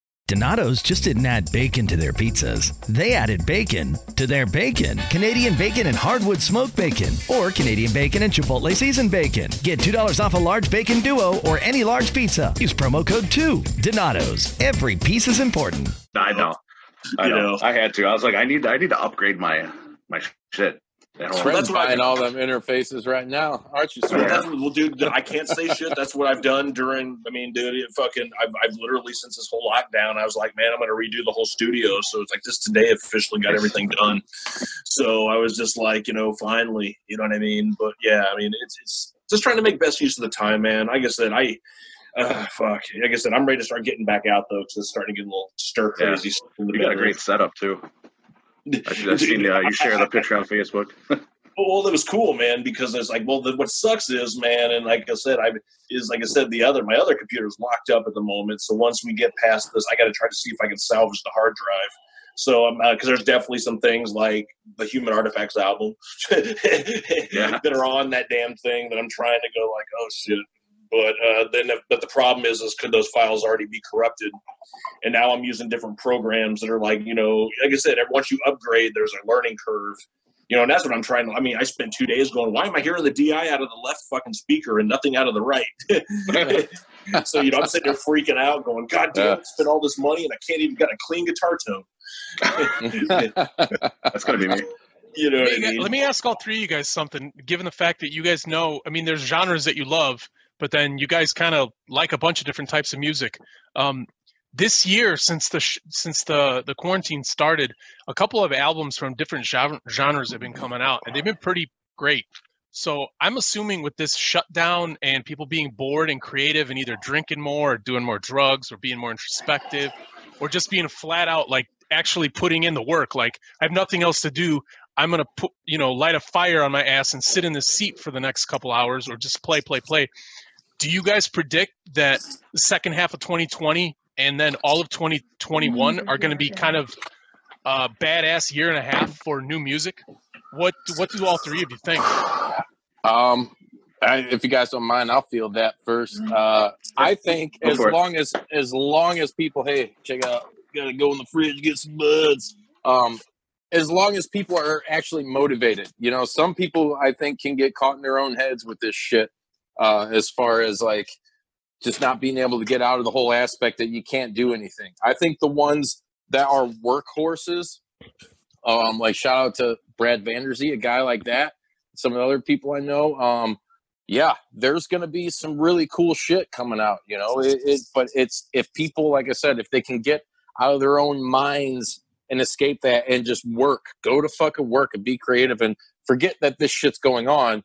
Donato's just didn't add bacon to their pizzas. They added bacon to their bacon. Canadian bacon and hardwood smoked bacon, or Canadian bacon and Chipotle seasoned bacon. Get $2 off a large bacon duo or any large pizza. Use promo code 2. Donato's. Every piece is important. I know. I know. know. I had to. I was like, I need. I need to upgrade my my shit. At home. That's what buying do. all them interfaces right now, aren't you, Well, sir? that's, well, dude, I can't say shit. That's what I've done during. I mean, dude, it fucking. I've, I've literally since this whole lockdown, I was like, man, I'm gonna redo the whole studio. So it's like this today officially got everything done. So I was just like, you know, finally, you know what I mean. But yeah, I mean, it's it's just trying to make best use of the time, man. Like I said, I. Uh, fuck. Like I said, I'm ready to start getting back out though, because it's starting to get a little stir crazy. in the You got a great setup too. I should have seen uh, you share the picture on Facebook. Well, that was cool, man, because it's like, well, the, what sucks is, man, and like I said, I is like I said, the other my other computer is locked up at the moment. So once we get past this, I got to try to see if I can salvage the hard drive. So, um, because there's definitely some things like the Human Artifacts album Yeah. that are on that damn thing that I'm trying to go like, oh shit. But uh, then, if, but the problem is, is could those files already be corrupted? And now I'm using different programs that are like, you know, like I said, once you upgrade, there's a learning curve you know, and that's what I'm trying to. I mean, I spent two days going, why am I hearing the DI out of the left fucking speaker and nothing out of the right? so, you know, I'm sitting there freaking out, going, God damn, Yeah. I spent all this money and I can't even get a clean guitar tone. That's gonna be me. You know what Hey, I mean? let me ask all three of you guys something. Given the fact that you guys know, I mean, there's genres that you love, but then you guys kind of like a bunch of different types of music. Um, this year, since the sh- since the the quarantine started, a couple of albums from different gen- genres have been coming out, and they've been pretty great. So I'm assuming with this shutdown and people being bored and creative and either drinking more or doing more drugs or being more introspective or just being flat out like actually putting in the work like I have nothing else to do I'm gonna put you know light a fire on my ass and sit in the seat for the next couple hours or just play play play do you guys predict that the second half of 2020 and then all of 2021 are going to be kind of a badass year and a half for new music what what do all three of you think Um, I, if you guys don't mind, I'll field that first. Uh, I think as long as as long as people, hey, check out, gotta go in the fridge get some buds. Um, as long as people are actually motivated, you know, some people I think can get caught in their own heads with this shit. Uh, as far as like just not being able to get out of the whole aspect that you can't do anything. I think the ones that are workhorses, um, like shout out to Brad Vanderzee, a guy like that. Some of the other people I know, um, yeah, there's going to be some really cool shit coming out. You know, it, it, but it's if people, like I said, if they can get out of their own minds and escape that and just work, go to fucking work and be creative and forget that this shit's going on.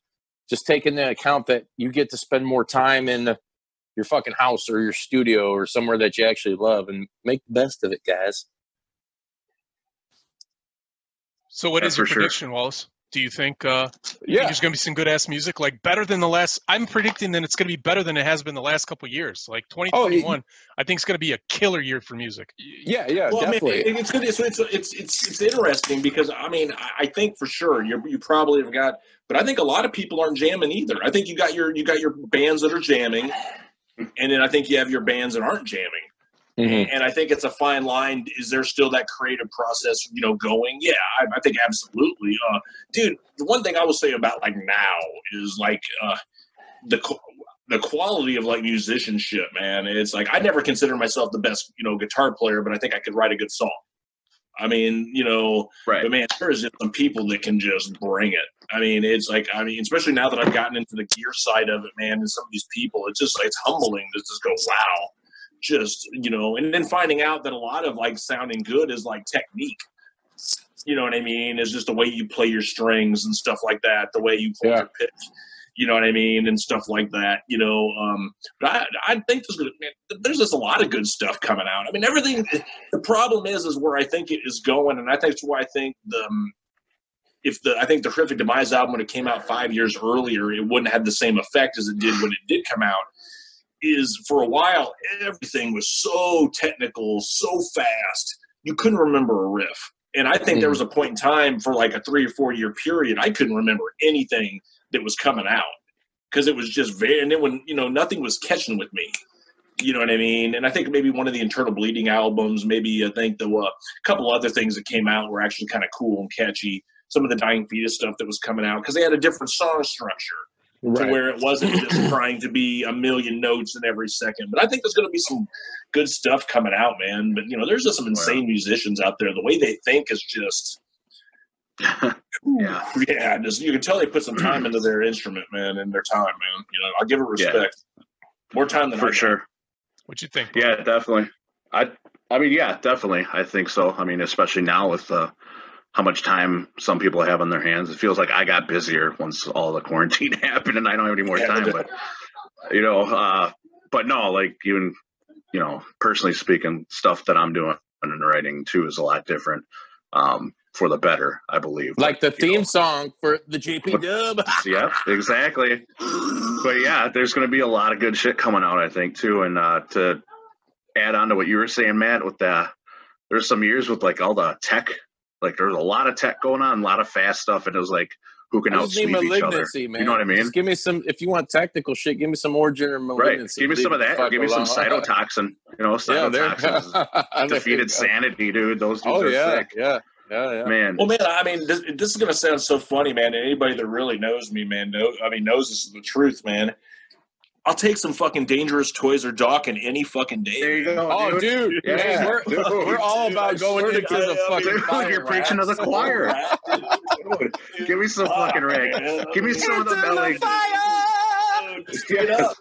Just take into account that you get to spend more time in the, your fucking house or your studio or somewhere that you actually love and make the best of it, guys. So, what Yeah, is your for sure. prediction, Wallace? Do you think uh, you Yeah. think there's going to be some good ass music, like better than the last? I'm predicting that it's going to be better than it has been the last couple years. Like 2021, I think it's going to be a killer year for music. Yeah, yeah, Well, I mean, definitely. it- it's good. It's, it's it's it's it's interesting because I mean, I- I think for sure you you probably have got, but I think a lot of people aren't jamming either. I think you got your you got your bands that are jamming, and then I think you have your bands that aren't jamming. Mhm. And I think it's a fine line. Is there still that creative process, you know, going? Yeah, I, I think absolutely. Uh, dude, the one thing I will say about like now is like uh, the the quality of like musicianship, man. It's like I never consider myself the best, you know, guitar player, but I think I could write a good song. I mean, you know, Right. but man, there is some people that can just bring it. I mean, it's like, I mean, especially now that I've gotten into the gear side of it, man, and some of these people, it's just, it's humbling to just go, wow, just, you know, and then finding out that a lot of like sounding good is like technique. You know what I mean? Is just the way you play your strings and stuff like that, the way you hold Yeah. your pitch. You know what I mean, and stuff like that. You know, um, but I, I think there's gonna, man, there's just a lot of good stuff coming out. I mean, everything. The problem is, is where I think it is going, and I think that's why I think the um, if the I think the Horrific Demise album when it came out five years earlier, it wouldn't have the same effect as it did when it did come out. Is for a while everything was so technical, so fast, you couldn't remember a riff. And I think there was a point in time for like a three or four year period, I couldn't remember anything that was coming out because it was just very. And then when you know nothing was catching with me, you know what I mean. And I think maybe one of the Internal Bleeding albums, maybe I think the uh, couple other things that came out were actually kind of cool and catchy. Some of the Dying Fetus stuff that was coming out because they had a different song structure Right. to where it wasn't just trying to be a million notes in every second. But I think there's going to be some good stuff coming out, man. But you know, there's just some insane musicians out there. The way they think is just yeah. yeah, just you can tell they put some time into their instrument, man, and their time, man. You know, I'll give it Yeah. respect. More time than For got. sure. What you think? Yeah, definitely. I I mean, yeah, definitely. I think so. I mean, especially now with uh, how much time some people have on their hands, it feels like I got busier once all the quarantine happened, and I don't have any more Yeah, time. But you know, uh, but no, like even you know, personally speaking, stuff that I'm doing and writing too is a lot different um, for the better, I believe. Like the theme know. song for the JP Dub. yeah, exactly. But yeah, there's going to be a lot of good shit coming out, I think, too. And uh, to add on to what you were saying, Matt, with the there's some years with like all the tech, like there's a lot of tech going on, a lot of fast stuff, and it was like who can I just need outsleep each other. malignancy, man. You know what I mean? Just give me some. If you want technical shit, give me some origin or Right. malignancy. Give me some of that. Or give me some cytotoxin. You know, Yeah, defeated sanity, dude. Those dudes Oh are yeah, sick. yeah, yeah, yeah. Man, Well, man, I mean, this, this is going to sound so funny, man. And anybody that really knows me, man, know, I mean, knows this is the truth, man. I'll take some fucking dangerous toys or Dokken any fucking day. there you go. Oh, dude, Yeah. man, we're, Dude. we're all about I going to into God, the I mean, fucking Dude, fire. you're preaching to rats. the choir. Give me some fucking rag. Give me some of the Into the belly. fire! Straight up.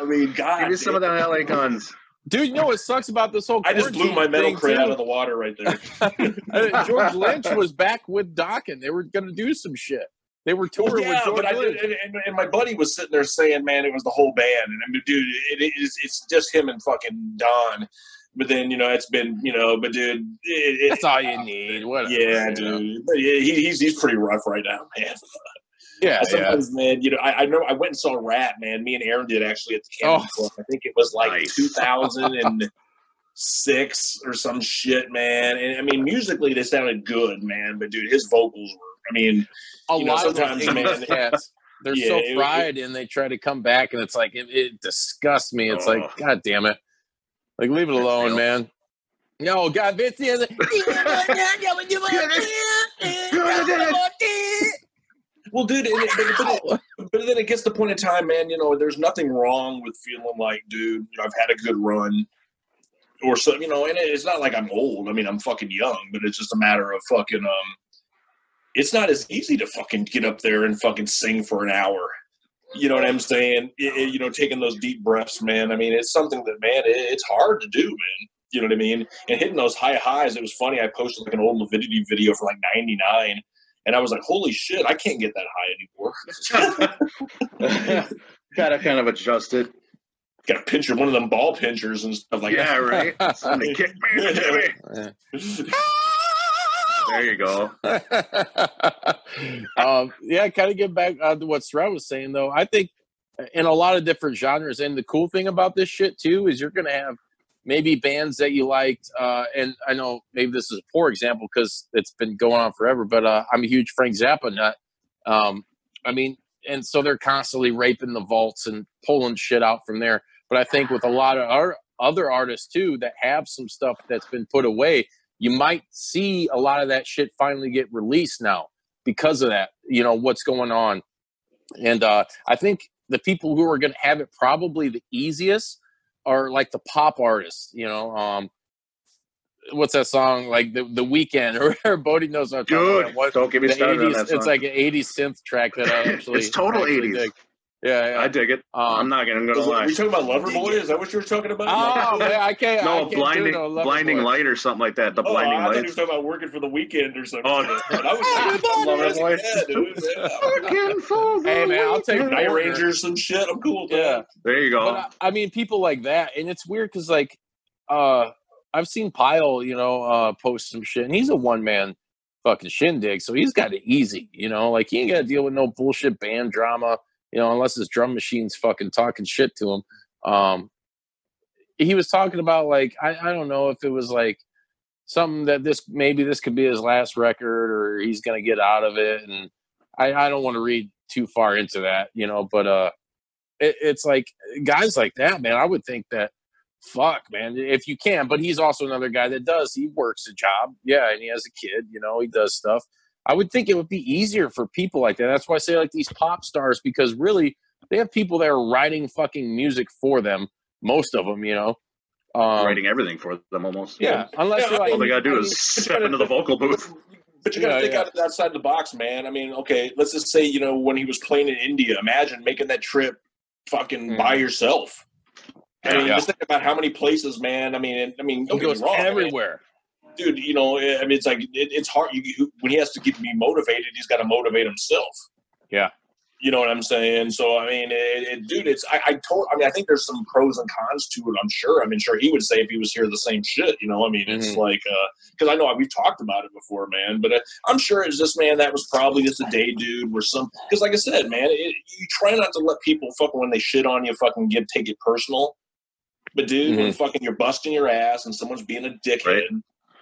I mean, God. Give me some of the LA guns. Dude, you know what sucks about this whole I just blew my quarantine metal crate too? out of the water right there. George Lynch was back with Dokken. They were going to do some shit. They were touring Well, yeah, with George but I did, and, and, and my buddy was sitting there saying, "Man, it was the whole band." And I mean, dude, it, it is it's just him and fucking Don. But then you know, it's been you know, but dude, it, it, That's all you need. Whatever. yeah, you know? dude, but yeah, he, he's he's pretty rough right now, man. Yeah, yeah. Man, you know, I, I know I went and saw Ratt, man. Me and Aaron did actually at the Canopy Oh. Club. I think it was like Nice. 2006 or some shit, man. And I mean, musically they sounded good, man. But dude, his vocals were. I mean, a you know, lot of sometimes, those man, cats, they're Yeah, so it- fried and they try to come back and it's like it, it disgusts me. It's Oh. like, god damn it. Like leave it alone, man. No, God, Vince other. well, dude, it, it- but then it gets to the point in time, man. You know, there's nothing wrong with feeling like, dude, you know, I've had a good run. Or so, you know, and it's not like I'm old. I mean, I'm fucking young, but it's just a matter of fucking um it's not as easy to fucking get up there and fucking sing for an hour. You know what I'm saying? It- it- you know, taking those deep breaths, man. I mean, it's something that, man, it, it's hard to do, man. You know what I mean? And hitting those high highs. It was funny. I posted like an old Lividity video from like '99, and I was like, "Holy shit, I can't get that high anymore." Gotta kind of adjust it. Got a pinch of one of them ball pinchers and stuff like yeah, that. right. Somebody kick me in the Jimmy. There you go. um, yeah, kind of get back uh, to what Stroud was saying, though. I think in a lot of different genres, and the cool thing about this shit too is you're going to have maybe bands that you liked. Uh, and I know maybe this is a poor example because it's been going on forever, but uh, I'm a huge Frank Zappa nut. Um, I mean, and so they're constantly raping the vaults and pulling shit out from there. But I think with a lot of our other artists too that have some stuff that's been put away, you might see a lot of that shit finally get released now because of that. You know what's going on, and uh, I think the people who are going to have it probably the easiest are like the pop artists. You know, um, what's that song like the the Weeknd or Bodi knows what I'm Dude, about. What, don't get me started on 80s that It's like an 80s synth track that I actually It's total I actually 80s. dig. Yeah, yeah. I dig it. Um, I'm not gonna, I'm gonna lie. Were you talking about Loverboy? Is that what you were talking about? Oh man, I can't. I No, can't do blinding, no blinding light or something like that. The Oh, blinding I thought you light. talking about working for the weekend or something. Oh, And I was Loverboy. yeah, dude. Yeah. Working for the Hey man, I'll take. Night Rangers, some shit. I'm cool with Yeah, that. There you go. but I, I mean, people like that, and it's weird because like, uh, I've seen Pile, you know, uh, post some shit, and he's a one man fucking shindig, so he's got it easy, you know, like he ain't got to deal with no bullshit band drama, you know, unless his drum machine's fucking talking shit to him. Um, he was talking about like I, I don't know if it was like something that this maybe this could be his last record or he's gonna get out of it, and I, I don't want to read too far into that, you know, but uh, it, it's like guys like that, man. I would think that fuck, man, if you can. But he's also another guy that does. He works a job, yeah, and he has a kid. You know, he does stuff. I would think it would be easier for people like that. That's why I say like these pop stars because really they have people that are writing fucking music for them. Most of them, you know. Um, Writing everything for them almost. yeah, unless Yeah, you're like, All they gotta do I is mean, step into the vocal booth. But you got to Yeah, think yeah. out outside the box, man. I mean, okay, let's just say you know when he was playing in India. Imagine making that trip, fucking Mhm. by yourself. I mean, Yeah. just think about how many places, man. I mean, I mean, he don't get goes me wrong, I mean, everywhere. Dude. You know, eh, I mean, it's like it, it's hard. You, when he has to get me motivated, he's got to motivate himself. Yeah. You know what I'm saying? So I mean, it, it, dude, it's I, I told. I mean, I think there's some pros and cons to it. I'm sure. I mean, sure he would say if he was here the same shit. You know, I mean, it's Mhm. like uh, because I know we've talked about it before, man. But uh, I'm sure it's just man that was probably just a day dude or some. Because like I said, man, it, you try not to let people fucking when they shit on you, fucking get take it personal. But dude, when mm-hmm. fucking you're busting your ass and someone's being a dickhead, Right.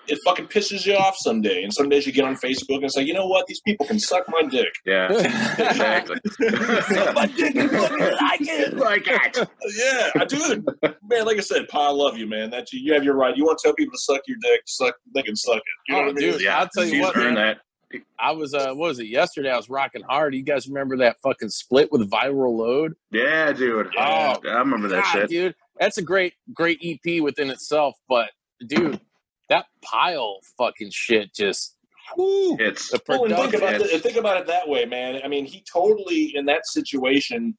It fucking pisses you off someday. And some days you get on Facebook and say, you know what, these people can suck my dick. Yeah, exactly. Suck my dick and fucking like it. like that. Yeah, I do. Man, like I said, Pa, I love you, man. That you, you have your right. You want to tell people to suck your dick, suck they can suck it. You know Oh, what I mean? dude, Yeah, I'll tell you what, man. that. I was uh what was it yesterday? I was rocking hard. You guys remember that fucking split with viral load? Yeah, dude. Oh, I remember that God, shit. dude. That's a great, great EP within itself. But dude, that pile fucking shit just whew, It's the Well, and think about it. Think about it that way, man. I mean, he totally in that situation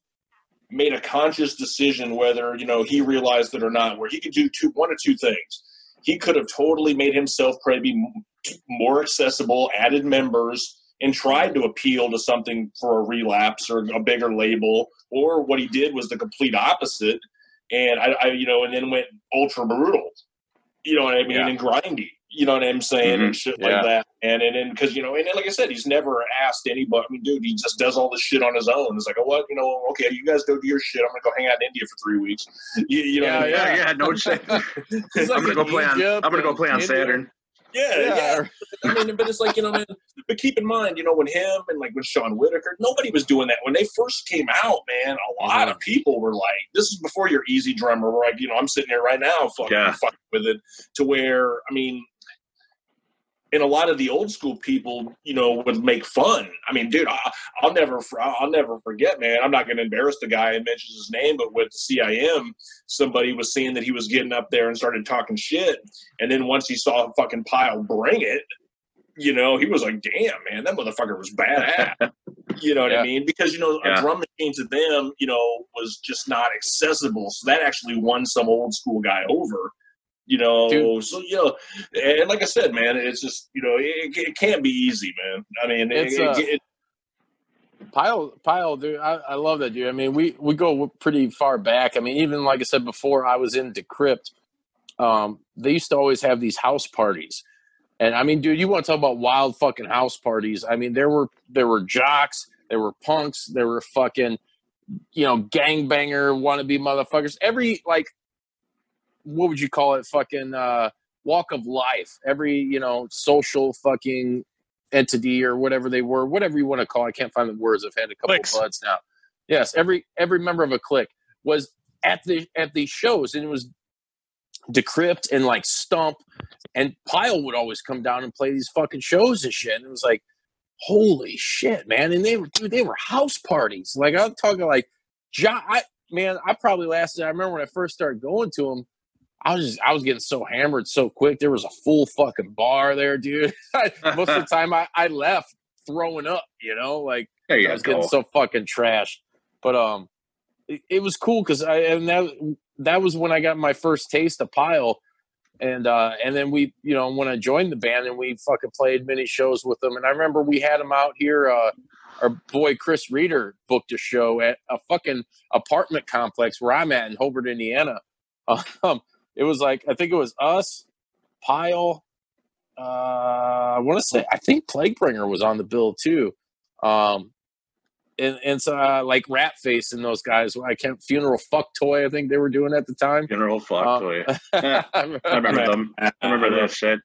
made a conscious decision whether you know he realized it or not. Where he could do two, one or two things. He could have totally made himself probably be more accessible, added members, and tried to appeal to something for a relapse or a bigger label. Or what he did was the complete opposite, and I, I you know, and then went ultra brutal. You know what I mean? Yeah. And grindy. You know what I'm saying? And mm-hmm. shit Yeah. like that. And and then because you know, and then like I said, he's never asked anybody. I mean, dude, he just does all this shit on his own. It's like, oh, what? You know, okay, you guys go do your shit. I'm gonna go hang out in India for three weeks. You, you know, what I mean? yeah, yeah, no shit. I'm gonna go play on. Egypt I'm gonna go play on India. Saturn. Yeah, yeah. I mean, but it's like you know, man. But keep in mind, you know, when him and like when Sean Whitaker, nobody was doing that when they first came out. Man, a lot Mhm. of people were like, "This is before your EZdrummer." Like, you know, I'm sitting here right now, fucking, Yeah. fucking with it. To where, I mean, and a lot of the old school people, you know, would make fun. I mean, dude, I, I'll never, I'll never forget, man. I'm not going to embarrass the guy and mention his name, but with CIM, somebody was saying that he was getting up there and started talking shit, and then once he saw a fucking Pile bring it, you know, he was like, "Damn, man, that motherfucker was badass." you know what Yeah. I mean? Because you know, Yeah. a drum machine to them, you know, was just not accessible. So that actually won some old school guy over You know, Dude. so you know, and like I said, man, it's just you know, it, it can't be easy, man. I mean, It's, it- uh, it- Pile, pile, dude. I, I love that dude. I mean, we we go pretty far back. I mean, even like I said before, I was in Decrypt. Um, they used to always have these house parties, and I mean, dude, you want to talk about wild fucking house parties? I mean, there were there were jocks, there were punks, there were fucking, you know, gangbanger wannabe motherfuckers. Every like, what would you call it? Fucking uh, walk of life. Every you know, social fucking entity or whatever they were, whatever you want to call. it. I can't find the words. I've had a couple Cliques. of buds now. Yes, every every member of a clique was at the at these shows, and it was decrypt and like stump, and Pile would always come down and play these fucking shows and shit. And it was like, holy shit, man! And they were dude, they were house parties. Like I'm talking like, jo- I man, I probably lasted. I remember when I first started going to them. I was just, I was getting so hammered so quick. There was a full fucking bar there, dude. Most of the time I, I left throwing up, you know, like you I was go. getting so fucking trashed. But um it, it was cool because I and that that was when I got my first taste of pile. And uh and then we, you know, when I joined the band and we fucking played many shows with them. And I remember we had them out here, uh our boy Chris Reeder booked a show at a fucking apartment complex where I'm at in Hobart, Indiana. Um, it was like I think it was us, Pile. Uh, I want to say I think Plaguebringer was on the bill too, um, and and so uh, like Rat Face and those guys. I can't funeral fuck toy. I think they were doing at the time. Funeral fuck Uh, toy. I remember them. I remember that shit.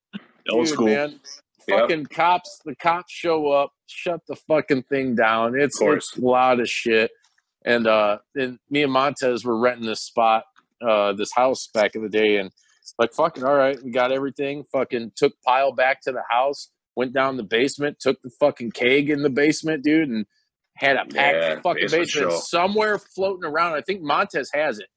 old Dude, school. man. Yep. Fucking cops, the cops show up, shut the fucking thing down. It's, it's a lot of shit. And uh and me and Montez were renting this spot, uh, this house back in the day, and like fucking all right, we got everything. Fucking took pile back to the house, went down the basement, took the fucking keg in the basement, dude, and had a packed Yeah, fucking basement basement somewhere floating around. I think Montez has it.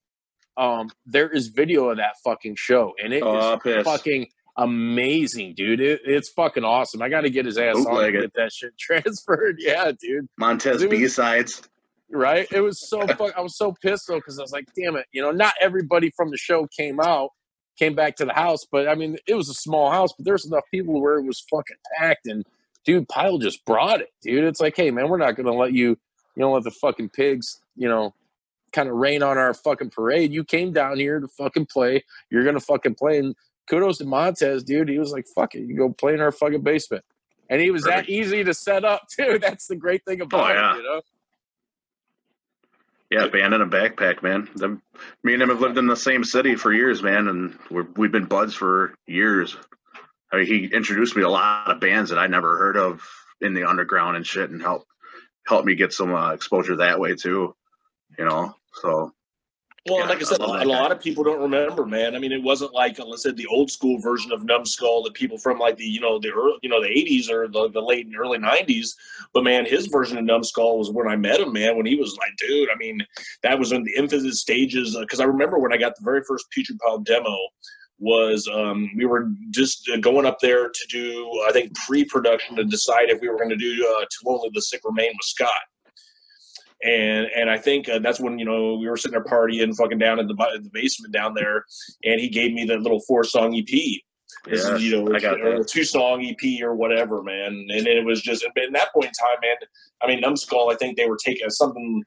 Um, there is video of that fucking show, and it is Oh, piss. fucking amazing, dude. It, it's fucking awesome. I got to get his ass on and it. get that shit transferred. Yeah, dude. Montez B sides. Right? It was so fuck. I was so pissed though because I was like, damn it. You know, not everybody from the show came out, came back to the house, but I mean, it was a small house, but there's enough people where it was fucking packed. And dude, Pile just brought it, dude. It's like, hey man, we're not gonna let you, you know, let the fucking pigs, you know, kind of rain on our fucking parade. You came down here to fucking play. You're gonna fucking play. And kudos to Montez, dude. He was like, fuck it, you go play in our fucking basement. And he was that easy to set up too. That's the great thing about oh, yeah. it, you know. Yeah, band in a backpack, man. Me and him have lived in the same city for years, man, and we're, we've been buds for years. I mean, he introduced me a lot of bands that I never heard of in the underground and shit, and helped helped me get some uh, exposure that way too. You know, so Well, Yeah, like I said, I a lot, a lot of people don't remember, man. I mean, it wasn't like, let's say, the old school version of Numbskull that people from like the, you know, the early, you know, the '80s or the, the late and early '90s. But man, his version of Numbskull was when I met him, man. When he was like, dude, I mean, that was in the infinite stages. Because I remember when I got the very first Putrid Pile demo, was um, we were just uh, going up there to do, I think, pre-production to decide if we were going to do uh, "Till Only the Sick Remain" with Scott and and I think uh, that's when you know we were sitting there partying, fucking down in the, in the basement down there, and he gave me that little four song EP. This yeah, is, you know, I got a two song EP or whatever, man. And it was just at that point in time, man. I mean, Numbskull, I think they were taking something.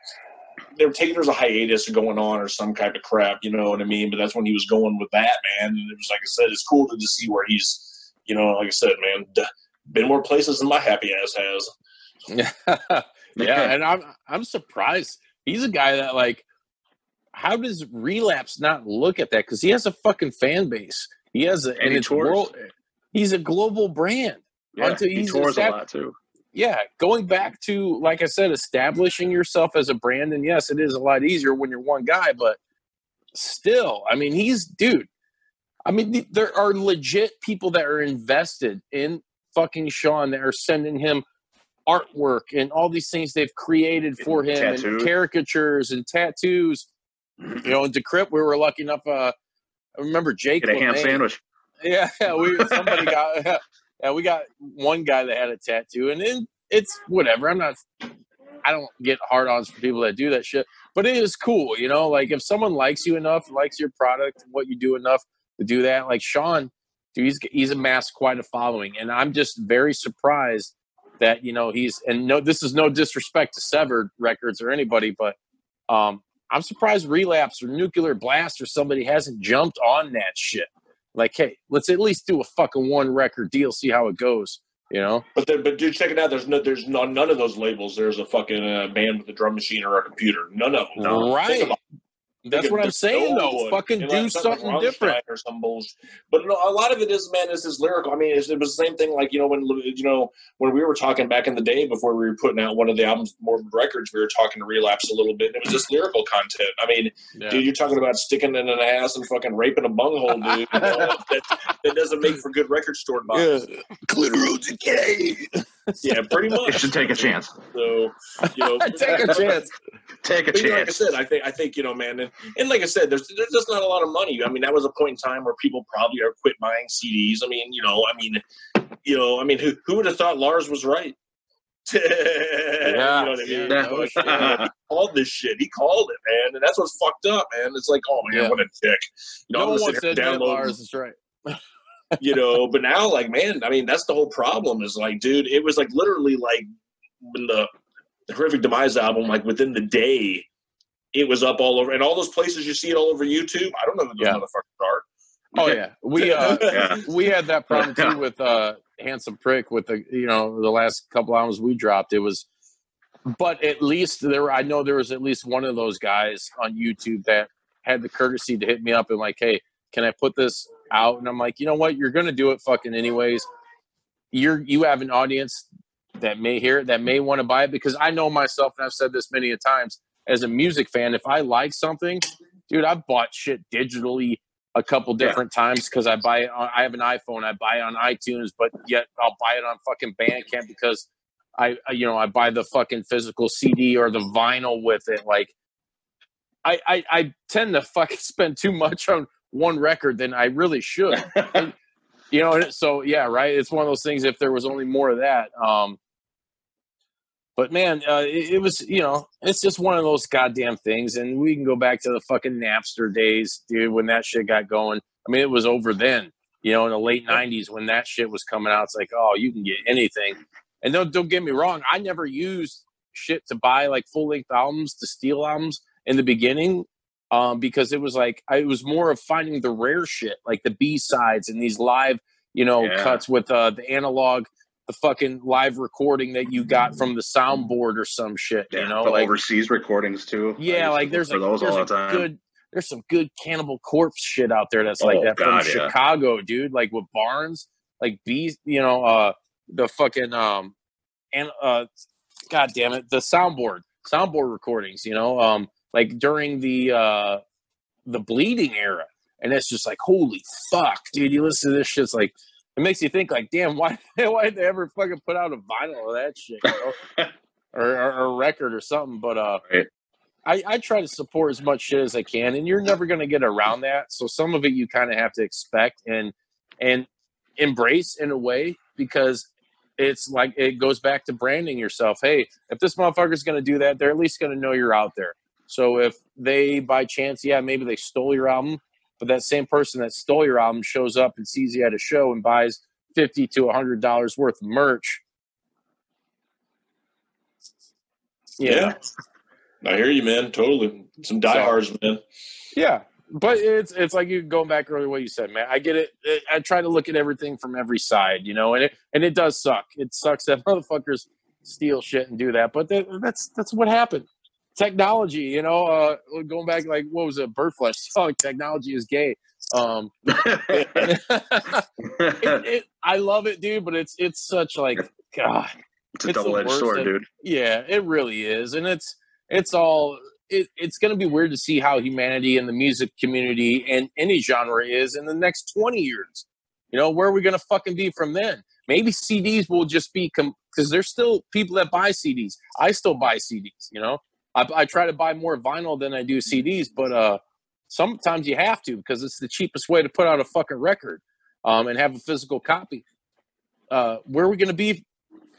They were taking there's a hiatus going on or some kind of crap, you know what I mean? But that's when he was going with that, man. And it was like I said, it's cool to just see where he's, you know, like I said, man, been more places than my happy ass has. Yeah, and I'm I'm surprised. He's a guy that like, how does Relapse not look at that? Because he has a fucking fan base. He has a, And and it's world. He's a global brand. Yeah, Until he tours a lot too. Yeah, going back to like I said, establishing yourself as a brand, and yes, it is a lot easier when you're one guy, but still, I mean, he's dude. I mean, th- there are legit people that are invested in fucking Sean that are sending him artwork and all these things they've created for him and caricatures and tattoos. You know, in Decrypt, we were lucky enough. Uh, I remember Jake. Get a ham sandwich. yeah, we somebody got yeah, we got one guy that had a tattoo, and then it's whatever. I'm not, I don't get hard ons for people that do that shit, but it is cool, you know. Like if someone likes you enough, likes your product and what you do enough, to do that. Like Sean, dude, he's he's amassed quite a following, and I'm just very surprised that you know he's and no, this is no disrespect to Sevared Records or anybody, but um, I'm surprised Relapse or Nuclear Blast or somebody hasn't jumped on that shit. Like, hey, let's at least do a fucking one record deal, see how it goes. You know, But then, but dude, check it out. There's no, there's no, none of those labels. There's a fucking uh, band with a drum machine or a computer. None of them. No. Right. Think about- that's what I'm saying no though. one. Fucking do it's like something different. Or some bullshit. But no, a lot of it is, man, is this lyrical. I mean, it's, it was the same thing. Like you know, when you know when we were talking back in the day before we were putting out one of the albums, Morbid Records, we were talking to Relapse a little bit. And it was just lyrical content. I mean, Yeah. dude, you're talking about sticking in an ass and fucking raping a bunghole, dude. You know, that, that doesn't make for good record store boxes. Clitoral decay. Yeah, pretty much. You should take a chance. So, you know, Take a chance. Take a But, you know, like I said, I think I think you know, man, and, and like I said, there's there's just not a lot of money. I mean, that was a point in time where people probably are quit buying CDs. I mean, you know, I mean, you know, I mean, who who would have thought Lars was right? you know what I mean? Yeah. No shit. he called this shit. He called it, man, and that's what's fucked up, man. It's like, oh man, Yeah. what a dick. You know, No I'm one gonna wants sit to here admit download Lars is right. you know but now like man i mean that's the whole problem is like dude it was like literally like when the horrific demise album like within the day it was up all over and all those places you see it all over youtube i don't know who those Yeah. motherfuckers are. Oh yeah, we uh, Yeah. we had that problem too with uh handsome prick with the you know the last couple albums we dropped. It was but at least there i know there was at least one of those guys on youtube that had the courtesy to hit me up and like hey can i put this out? And i'm like you know what? You're gonna do it fucking anyways. You're you have an audience that may hear it that may want to buy it because i know myself and i've said this many a times as a music fan if i like something dude i've bought shit digitally a couple Yeah. different times because I buy it on, I have an iPhone, I buy it on iTunes, but yet I'll buy it on fucking Bandcamp because I, you know, I buy the fucking physical CD or the vinyl with it. Like, I, I, I tend to fucking spend too much on one record than I really should. you know, so yeah, right. It's one of those things. If there was only more of that, um, but man, uh, it, it was you know, it's just one of those goddamn things. And we can go back to the fucking Napster days, dude, when that shit got going. I mean, it was over then. You know, in the late '90s when that shit was coming out, it's like, oh, you can get anything. And don't don't get me wrong, I never used shit to buy like full length albums, to steal albums in the beginning, um, because it was like I, it was more of finding the rare shit, like the B sides and these live, you know, Yeah. cuts with uh, the analog, the fucking live recording that you got from the soundboard or some shit. Yeah, you know, like overseas recordings too. Yeah, like there's a, those there's all the time. good there's some good Cannibal Corpse shit out there that's like Oh, that God, from yeah. Chicago, dude. Like with Barnes, like bees, you know, uh the fucking um and uh god damn it, the soundboard, soundboard recordings, you know, um like during the uh the bleeding era. And it's just like, holy fuck, dude, you listen to this shit's like it makes you think like, damn, why why did they ever fucking put out a vinyl of that shit, or, or, or a record or something. But uh Right. I, I try to support as much shit as I can, and you're never going to get around that. So some of it you kind of have to expect and and embrace in a way because it's like it goes back to branding yourself. Hey, if this motherfucker's going to do that, they're at least going to know you're out there. So if they by chance, yeah, maybe they stole your album, but that same person that stole your album shows up and sees you at a show and buys fifty to a hundred dollars worth of merch. Yeah. I hear you, man. Totally. Some diehards, man. Yeah, but it's it's like you going back earlier what you said, man. I get it. I- I try to look at everything from every side, you know, and it and it does suck. It sucks that motherfuckers steal shit and do that, but that, that's that's what happened. Technology, you know, uh, going back like what was it, Birdflesh song? Technology is gay. Um, it, it, I love it, dude, but it's it's such like God. it's a it's double edged sword, dude. Yeah, it really is, and it's it's all it, it's going to be weird to see how humanity and the music community and any genre is in the next twenty years. You know, where are we going to fucking be from then? Maybe CDs will just be because there's still people that buy CDs. I still buy CDs. You know, I, I try to buy more vinyl than I do CDs, but uh, sometimes you have to because it's the cheapest way to put out a fucking record um, and have a physical copy. Uh, where are we going to be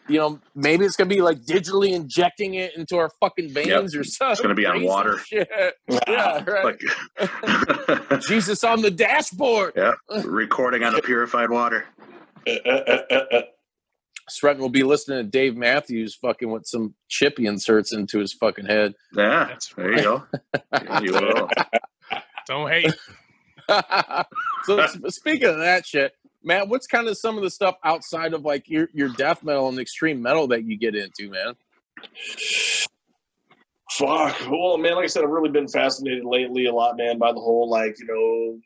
you know, maybe it's gonna be like digitally injecting it into our fucking veins or something. It's gonna be on water. Shit. Yeah, right. Like, Jesus on the dashboard. yeah, recording on the purified water. Stretton will be listening to Dave Matthews fucking with some chippy inserts into his fucking head. Yeah, That's there you go. Yeah, you will. Don't hate. so speaking of that shit, Matt, what's kind of some of the stuff outside of like your your death metal and extreme metal that you get into, man? Fuck. Well, man, like I said, I've really been fascinated lately a lot, man, by the whole like you know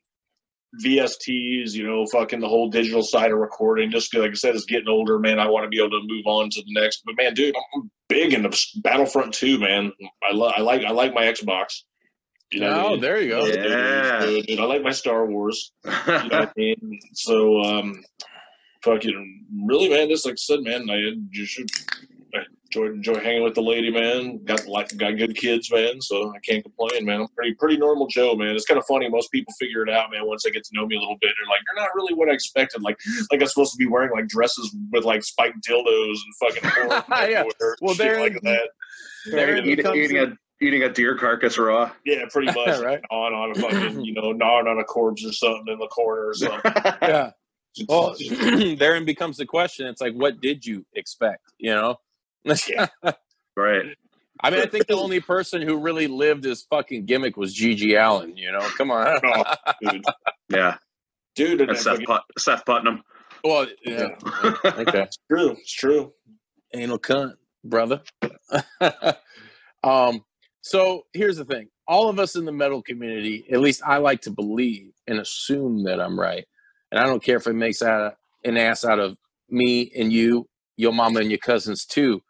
VSTs, you know, fucking the whole digital side of recording. Just like I said, it's getting older, man. I want to be able to move on to the next. But man, dude, I'm big into Battlefront 2, man. I love, I like, I like my Xbox. You know, oh, mean? there you go. Yeah. Dude, dude, I like my Star Wars. You know what I mean? So, um, fucking really, man. Just like I said, man, I you should I enjoy enjoy hanging with the lady, man. Got like got good kids, man. So I can't complain, man. I'm pretty pretty normal Joe, man. It's kind of funny. Most people figure it out, man. Once they get to know me a little bit, they're like, "You're not really what I expected." Like, like I'm supposed to be wearing like dresses with like spiked dildos and fucking Yeah. Well, shit there- like that. There it Eat- eating a eating a deer carcass raw. Yeah, pretty much. Right. On on a fucking you know gnawing on a corpse or something in the corner or something. yeah. Well, therein becomes the question. It's like, what did you expect? You know. Yeah. Right. I mean, I think the only person who really lived his fucking gimmick was GG Allin. You know, come on. Oh, dude. Yeah. dude, and And Seth, fucking- Put- Seth Putnam. well, yeah. Okay. it's true. It's true. Anal cunt, brother. um. So here's the thing: all of us in the metal community, at least I like to believe and assume that I'm right, and I don't care if it makes out an ass out of me and you, your mama and your cousins too.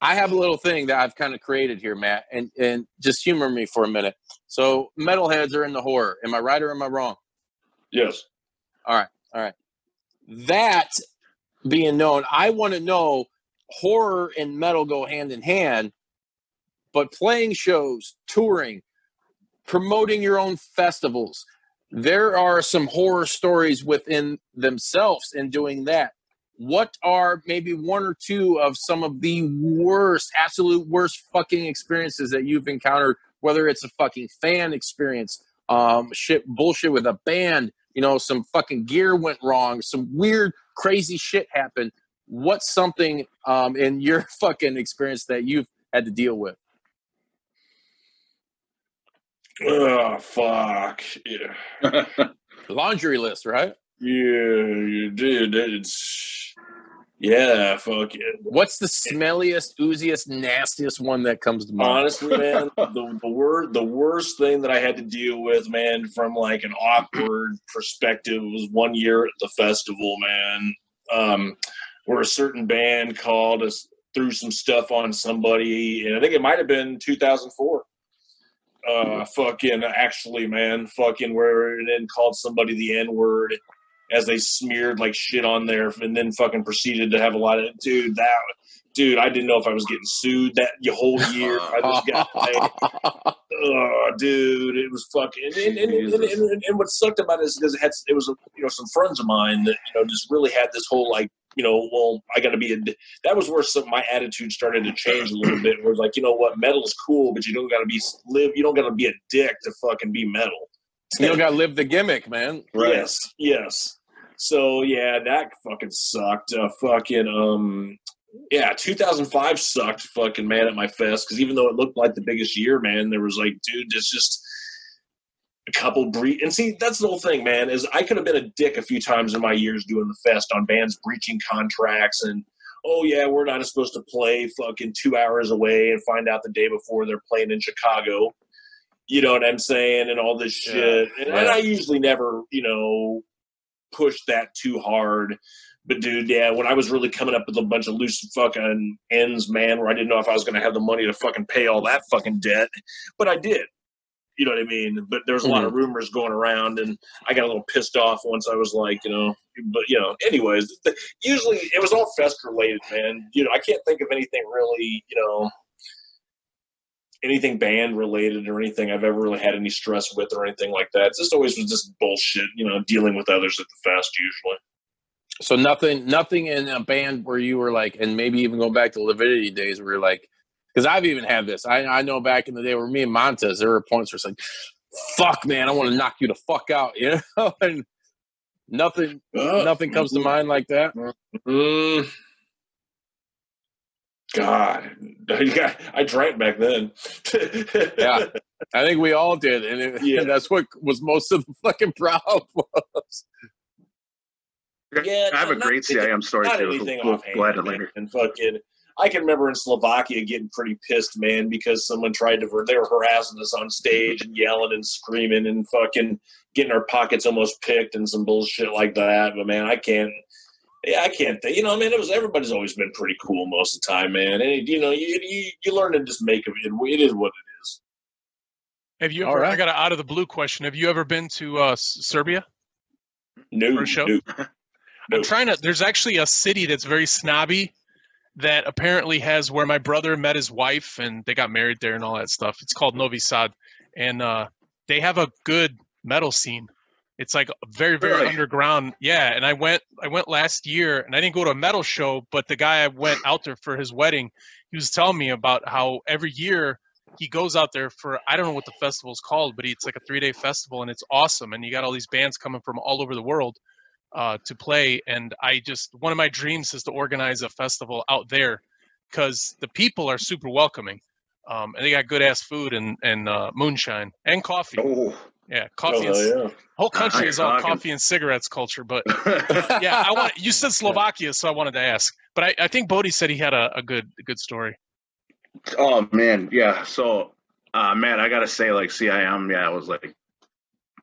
I have a little thing that I've kind of created here, Matt, and and just humor me for a minute. So metalheads are in the horror. Am I right or am I wrong? Yes. All right. All right. That being known, I want to know horror and metal go hand in hand, but playing shows, touring, promoting your own festivals, there are some horror stories within themselves in doing that. What are maybe one or two of some of the worst, absolute worst fucking experiences that you've encountered? Whether it's a fucking fan experience, um, shit, bullshit with a band, you know, some fucking gear went wrong, some weird, crazy shit happened. What's something um, in your fucking experience that you've had to deal with? Oh fuck. Yeah. Laundry list, right? Yeah, you did. It's yeah. Fuck it. What's the smelliest, ooziest, nastiest one that comes to mind? Honestly, man, the the word the worst thing that I had to deal with, man, from like an awkward perspective, was one year at the festival, man, um, where a certain band called us threw some stuff on somebody, and I think it might have been 2004. Uh, fucking actually, man, fucking where and then called somebody the N word as they smeared like shit on there, and then fucking proceeded to have a lot of dude that dude. I didn't know if I was getting sued that the whole year. I just got like, oh, dude, it was fucking. And, and, and, and, and, and what sucked about it is because it had it was you know some friends of mine that you know just really had this whole like you know well I got to be a. d- That was where some my attitude started to change a little bit. Where it's like you know what metal is cool, but you don't got to be live. You don't got to be a dick to fucking be metal. you don't got to live the gimmick, man. Yes, yes. So yeah, that fucking sucked. Uh, fucking um, yeah, 2005 sucked. Fucking man at my fest because even though it looked like the biggest year, man, there was like, dude, it's just a couple breach. And see, that's the whole thing, man. Is I could have been a dick a few times in my years doing the fest on bands breaching contracts and. Oh yeah, we're not supposed to play fucking two hours away and find out the day before they're playing in Chicago. You know what I'm saying? And all this shit. And, and right. I usually never, you know, push that too hard. But dude, yeah, when I was really coming up with a bunch of loose fucking ends, man, where I didn't know if I was going to have the money to fucking pay all that fucking debt, but I did. You know what I mean? But there's a lot of mm-hmm. rumors going around, and I got a little pissed off once I was like, you know, but you know, anyways, the, usually it was all fest related, man. You know, I can't think of anything really, you know, anything band related or anything I've ever really had any stress with or anything like that. It's just always was just bullshit, you know, dealing with others at the fest usually. So nothing, nothing in a band where you were like, and maybe even going back to Lividity days where you're like, because I've even had this. I, I know back in the day where me and Montez, there were points where it's like, fuck, man, I want to knock you the fuck out, you know? and nothing, Uh, nothing comes to mind like that. Mm, God, yeah, I drank back then. Yeah, I think we all did, and, it, Yeah. and that's what was most of the fucking problem was. Yeah, I have a great CIM story not too. anything We'll, we'll add it later. And fucking, I can remember in Slovakia getting pretty pissed, man, because someone tried to. They were harassing us on stage and yelling and screaming and fucking getting our pockets almost picked and some bullshit like that. But man, I can't. Yeah, I can't think. You know, I mean, it was everybody's always been pretty cool most of the time, man. And you know, you you, you learn to just make of it. It is what it is. Have you All ever? I got an out of the blue question. Have you ever been to uh, Serbia? No, For a show? no, I'm no. trying to. There's actually a city that's very snobby that apparently has where my brother met his wife and they got married there and all that stuff. It's called Novi Sad, and uh, they have a good metal scene. It's like very very Really? underground. Yeah, and I went I went last year and I didn't go to a metal show, but the guy I went out there for his wedding, he was telling me about how every year he goes out there for I don't know what the festival's called, but it's like a three day festival and it's awesome. And you got all these bands coming from all over the world uh, to play. And I just one of my dreams is to organize a festival out there because the people are super welcoming. Um, and they got good ass food and and uh, moonshine and coffee. Oh, Yeah, coffee. Oh, and, yeah. Whole country is all talking. coffee and cigarettes culture. But yeah, I want. You said Slovakia, so I wanted to ask. But I, I think Bodi said he had a, a good a good story. oh man, yeah. So, uh, man, I gotta say, like CIM, yeah, it was like,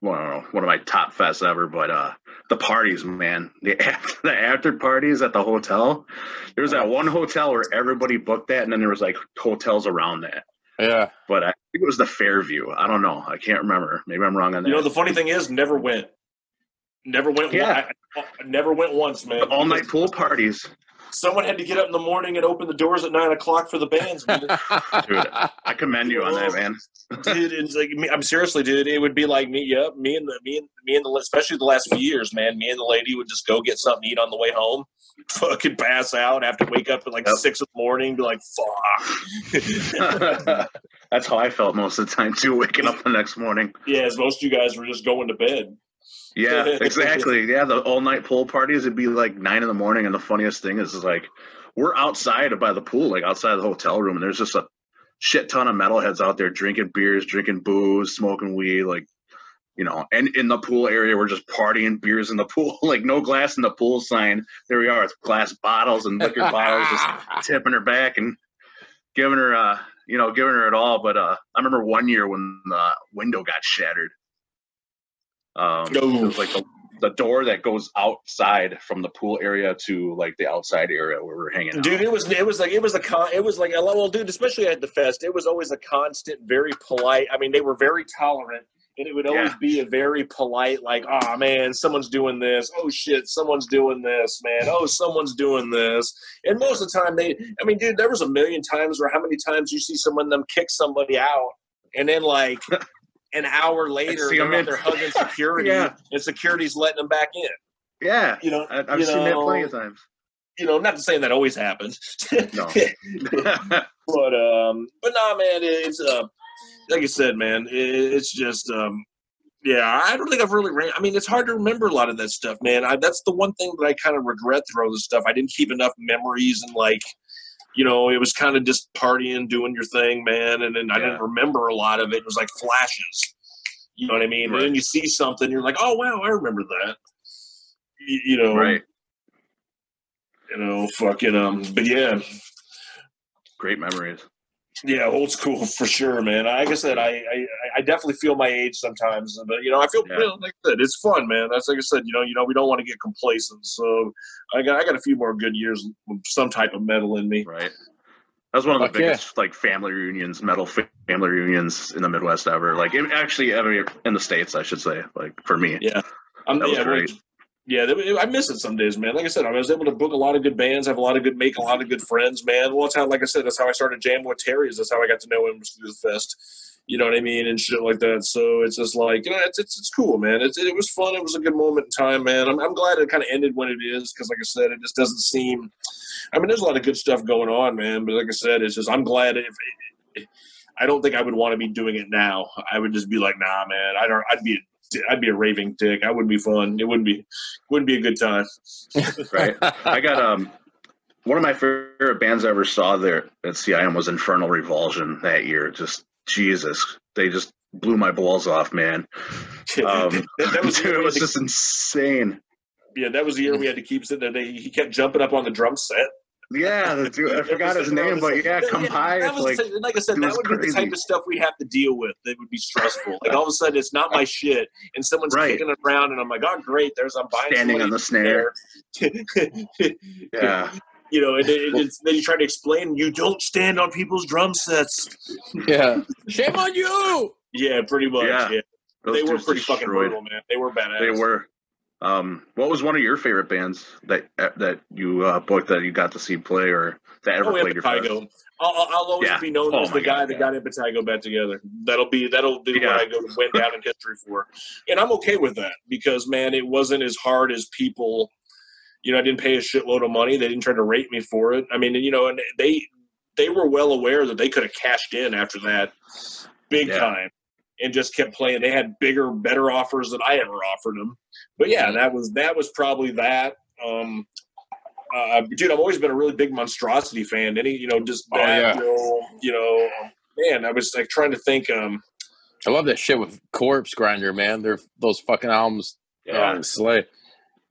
well, I don't know, one of my top fests ever. But uh, the parties, man, the after, the after parties at the hotel. There was that one hotel where everybody booked that, and then there was like hotels around that. Yeah, But I think it was the Fairview. I don't know. I can't remember. Maybe I'm wrong on that. You know, the funny thing is, never went. Never went. Yeah. I, I never went once, man. all night pool parties. Someone had to get up in the morning and open the doors at nine o'clock for the bands. man. Dude, I commend you on that, man. dude, it's like me, I'm seriously, dude. It would be like me, yep, me and the me and me and the especially the last few years, man. Me and the lady would just go get something to eat on the way home, fucking pass out, have to wake up at like Yep. six in the morning, be like, fuck. That's how I felt most of the time too, waking up the next morning. yeah, as most of you guys were just going to bed. Yeah, exactly. Yeah, the all night pool parties would be like nine in the morning, and the funniest thing is, is like we're outside by the pool, like outside the hotel room, and there's just a shit ton of metalheads out there drinking beers, drinking booze, smoking weed, like you know, and in the pool area, we're just partying beers in the pool, like no glass in the pool sign. There we are, with glass bottles and liquor bottles, just tipping her back and giving her, uh, you know, giving her it all. But uh, I remember one year when the window got shattered. Um, it was like the, the door that goes outside from the pool area to like the outside area where we're hanging out. Dude, it was it was like it was a con it was like a well, dude, especially at the fest, it was always a constant, very polite. I mean, they were very tolerant, and it would always Yeah. be a very polite, like, oh man, someone's doing this. Oh shit, someone's doing this, man. Oh, someone's doing this. And most of the time, they, I mean, dude, there was a million times where how many times you see someone them kick somebody out, and then like. An hour later, they're in. there hugging security, Yeah. and security's letting them back in. yeah, You know, I, I've you seen that plenty of times. You know, not to say that always happens. No. but um but nah man it's uh like i said man it's just um yeah i don't think i've really ran i mean it's hard to remember a lot of that stuff man. I, that's the one thing that i kind of regret through all this stuff. I didn't keep enough memories and like you know it was kind of just partying doing your thing man and then i didn't remember a lot of it. It was like flashes. You know what i mean? Right. and then you see something you're like oh wow i remember that. You, you know? Right. you know fucking um but yeah. Great memories. Yeah, old school for sure, man. Like I said, I, I I definitely feel my age sometimes, but you know, I feel Yeah. you know, like I said, it's fun, man. That's like I said, you know, you know, we don't want to get complacent. So I got I got a few more good years with some type of metal in me. Right. That was one of the Fuck yeah. biggest like family reunions, metal family reunions in the Midwest ever. Like it, actually, ever in the states, I should say. Like for me, Yeah. I'm, That was yeah, well, great. Yeah, I miss it some days, man. Like I said, I was able to book a lot of good bands, have a lot of good, make a lot of good friends, man. Well, that's how, like I said, that's how I started jamming with Terry's. That's how I got to know him through the fest. you know what I mean, and shit like that. So it's just like, you know, it's it's, it's cool, man. It's, it was fun. It was a good moment in time, man. I'm, I'm glad it kind of ended when it is because, like I said, it just doesn't seem. I mean, there's a lot of good stuff going on, man. But like I said, it's just I'm glad if. I don't think I would want to be doing it now. I would just be like, nah, man. I don't. I'd be. I'd be a raving dick. I wouldn't be fun. It wouldn't be. Wouldn't be a good time. right. I got um one of my favorite bands I ever saw there at CIM was Infernal Revulsion that year. Just Jesus, they just blew my balls off, man. Um, that was dude, it was just insane. Yeah, that was the year we had to keep sitting there. He kept jumping up on the drum set. Yeah, the dude, I forgot his name, but yeah, come yeah, high. That was like, like I said, it that was would be the type of stuff we have to deal with. That would be stressful. Like all of a sudden, it's not my shit, and someone's Right. kicking it around, and I'm like, oh great, there's I'm buying Standing on the snare. Yeah. you know, and, it, it's, then you try to explain you don't stand on people's drum sets. Yeah. Shame on you. Yeah, pretty much. Yeah. Yeah, they were dudes pretty fucking brutal, man. They were badass. They were. Um, what was one of your favorite bands that that you uh, booked that you got to see play or that ever Oh, played your fest? Impetigo. I'll, I'll- I'll always Yeah. be known Oh as the guy God, that yeah. got Impetigo back together. That'll be that'll be Yeah. what I go went down in history for, and I'm okay with that because man, it wasn't as hard as people. You know, I didn't pay a shitload of money. They didn't try to rate me for it. I mean, you know, and they they were well aware that they could have cashed in after that, big Yeah. time, and just kept playing. They had bigger, better offers than I ever offered them. But yeah, Mm-hmm. that was that was probably that. Um, uh, dude, I've always been a really big monstrosity fan. Any, you know, just Oh, that, yeah. you know, you know, man, I was like trying to think. Um, I love that shit with Corpse Grinder, man. They're those fucking albums. Yeah. Uh, slay.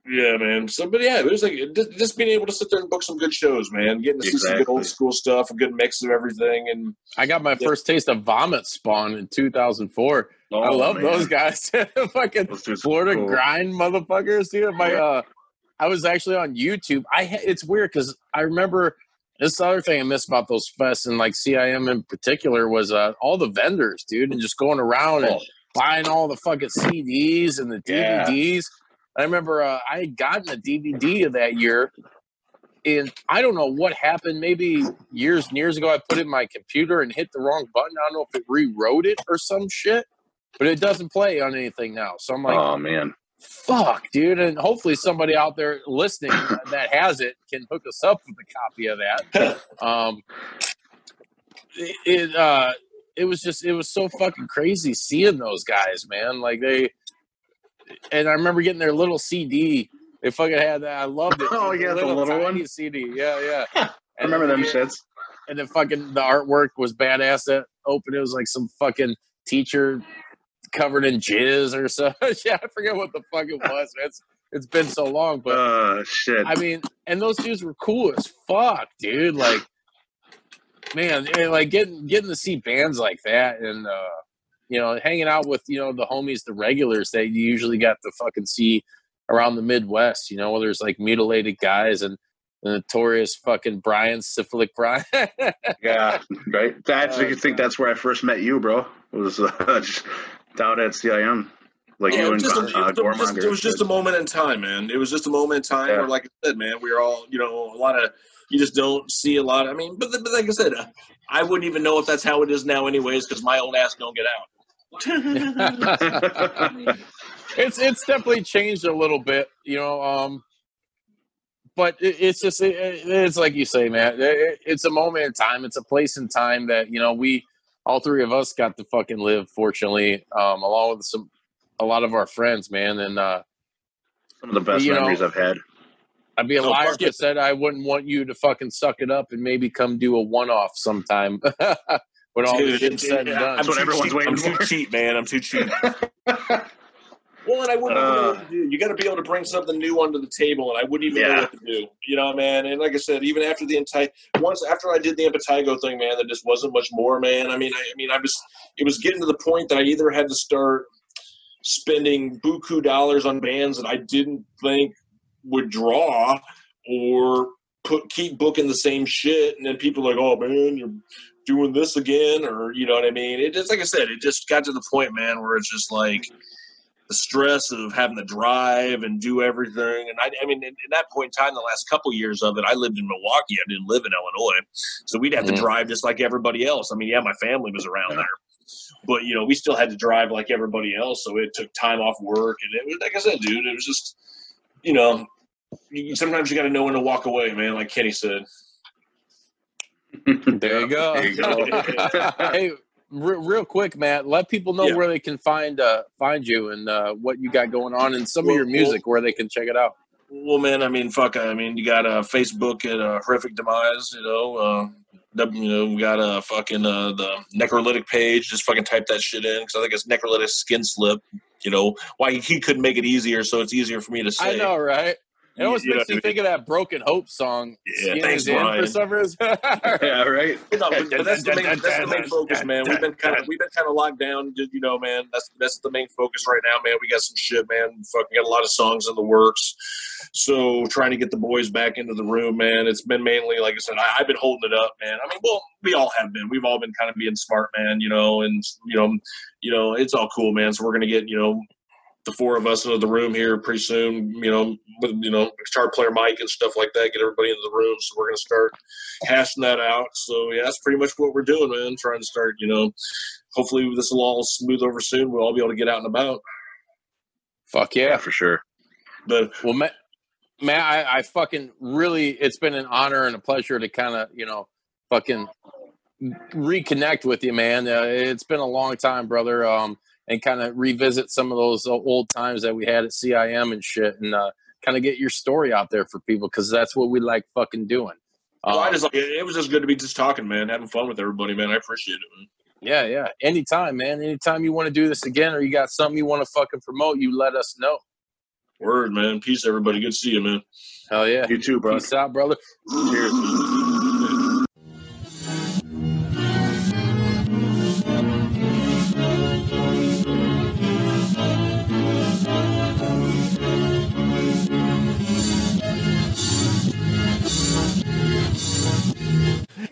Yeah, man. So, but yeah, it was like just, just being able to sit there and book some good shows, man. Getting to see some good old school stuff, a good mix of everything, and I got my first taste of Vomit Spawn in 2004. I Oh, love man. those guys. fucking Those Florida cool. grind motherfuckers, dude. My Yeah. uh, I was actually on YouTube. I it's weird because I remember this is the other thing I miss about those fests and like CIM in particular was uh all the vendors, dude, and just going around and Oh. buying all the fucking CDs and the Yeah. I remember uh, I had gotten a DVD of that year, and I don't know what happened. Maybe years and years ago, I put it in my computer and hit the wrong button. I don't know if it rewrote it or some shit, but it doesn't play on anything now. So I'm like, oh man, fuck, dude. And hopefully somebody out there listening that has it can hook us up with a copy of that. Um, it, it uh, it was just it was so fucking crazy seeing those guys, man. Like they, and I remember getting their little CD. They fucking had that. I loved it. Oh, yeah, the little tiny one. CD. Yeah, yeah. I remember them shits. And then fucking the artwork was badass. That open, it was like some fucking teacher covered in jizz or so. yeah, I forget what the fuck it was. It's it's been so long, but Uh, shit. I mean, and those dudes were cool as fuck, dude. Like, man, like getting getting to see bands like that, and uh, you know, hanging out with you know the homies, the regulars that you usually got to fucking see around the Midwest. You know, where there's like mutilated guys and the notorious fucking Brian Syphilic Brian. yeah, right. That's Oh, I think that's where I first met you, bro. Was uh, just down at CIM, like Yeah, you it and was, just a, uh, it, was just, it was just a moment in time, man. It was just a moment in time Yeah. where, like I said, man, we were all, you know, a lot of, you just don't see a lot. I mean, but, but like I said, uh, I wouldn't even know if that's how it is now, anyways, because my old ass don't get out. It's it's definitely changed a little bit, you know. Um, but it, it's just it, it's like you say, man. It, it's a moment in time. It's a place in time that you know we all three of us got to fucking live. Fortunately, um, along with some a lot of our friends, man. And uh, Some of the best you know, memories I've had. I'd be a Oh, liar if I said I wouldn't want you to fucking suck it up and maybe come do a one off sometime. when all Dude, shit's said and yeah, done. That's what too everyone's cheap. waiting I'm too for. cheap, man. I'm too cheap. Well, and I wouldn't even know what to do. You got to be able to bring something new onto the table, and I wouldn't even know Yeah. what to do. You know, man. And like I said, even after the entire once after I did the Impetigo thing, man, there just wasn't much more, man. I mean, I, I mean, I was it was getting to the point that I either had to start spending buku dollars on bands that I didn't think would draw, or put keep booking the same shit, and then people are like, oh man, you're doing this again, or you know what I mean. It just like I said, it just got to the point, man, where it's just like the stress of having to drive and do everything. And I, I mean, in, in that point in time, the last couple years of it, I lived in Milwaukee. I didn't live in Illinois, so we'd have Mhm. to drive just like everybody else. I mean, yeah, my family was around there, but you know, we still had to drive like everybody else, so it took time off work, and it was like I said, dude, it was just, you know, you, sometimes you got to know when to walk away, man. Like Kenny said. There you go. There you go. hey, re- real quick, Matt, let people know Yeah. where they can find uh, find you and uh, what you got going on, and some Well, of your music where they can check it out. Well, man, I mean, fuck. I mean, you got uh, Facebook at uh, horrific demise. You know, uh, you know, we got a fucking uh, the necrolytic page. Just fucking type that shit in because I think it's necrolytic skin slip. You know, why he couldn't make it easier, so it's easier for me to say. I know, right? It You- always you know makes what I me mean? think of that Broken Hope song. Yeah, thanks, is in Brian. for some reason. yeah, right. No, but, but that's the main that's the main focus, man. We've been kind of we've been kind of locked down, just, you know, man. That's that's the main focus right now, man. We got some shit, man. Fucking got a lot of songs in the works. So trying to get the boys back into the room, man. It's been mainly, like I said, I, I've been holding it up, man. I mean, well, we all have been. We've all been kind of being smart, man. You know, and you know, you know, it's all cool, man. So we're gonna get, you know, the four of us into the room here pretty soon. You know, with you know, guitar player Mike and stuff like that. Get everybody into the room. So we're gonna start hashing that out. So yeah, that's pretty much what we're doing, man. Trying to start, you know, hopefully this will all smooth over soon. We'll all be able to get out and about. Fuck Yeah, yeah. for sure. But Well, Matt, Matt I, I fucking really, it's been an honor and a pleasure to kind of, you know, fucking reconnect with you, man. Uh, it's been a long time, brother. Um, and kind of revisit some of those old times that we had at CIM and shit, and uh, kind of get your story out there for people because that's what we like fucking doing. well, I Um, just like it was just good to be just talking, man, having fun with everybody, man. I appreciate it, man. yeah, yeah. Anytime, man. Anytime you want to do this again, or you got something you want to fucking promote, you let us know. Word, man. Peace, everybody. Good to see you, man. Hell yeah. You too, bro. Peace out, brother.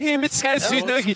Him, it's says, you know, he,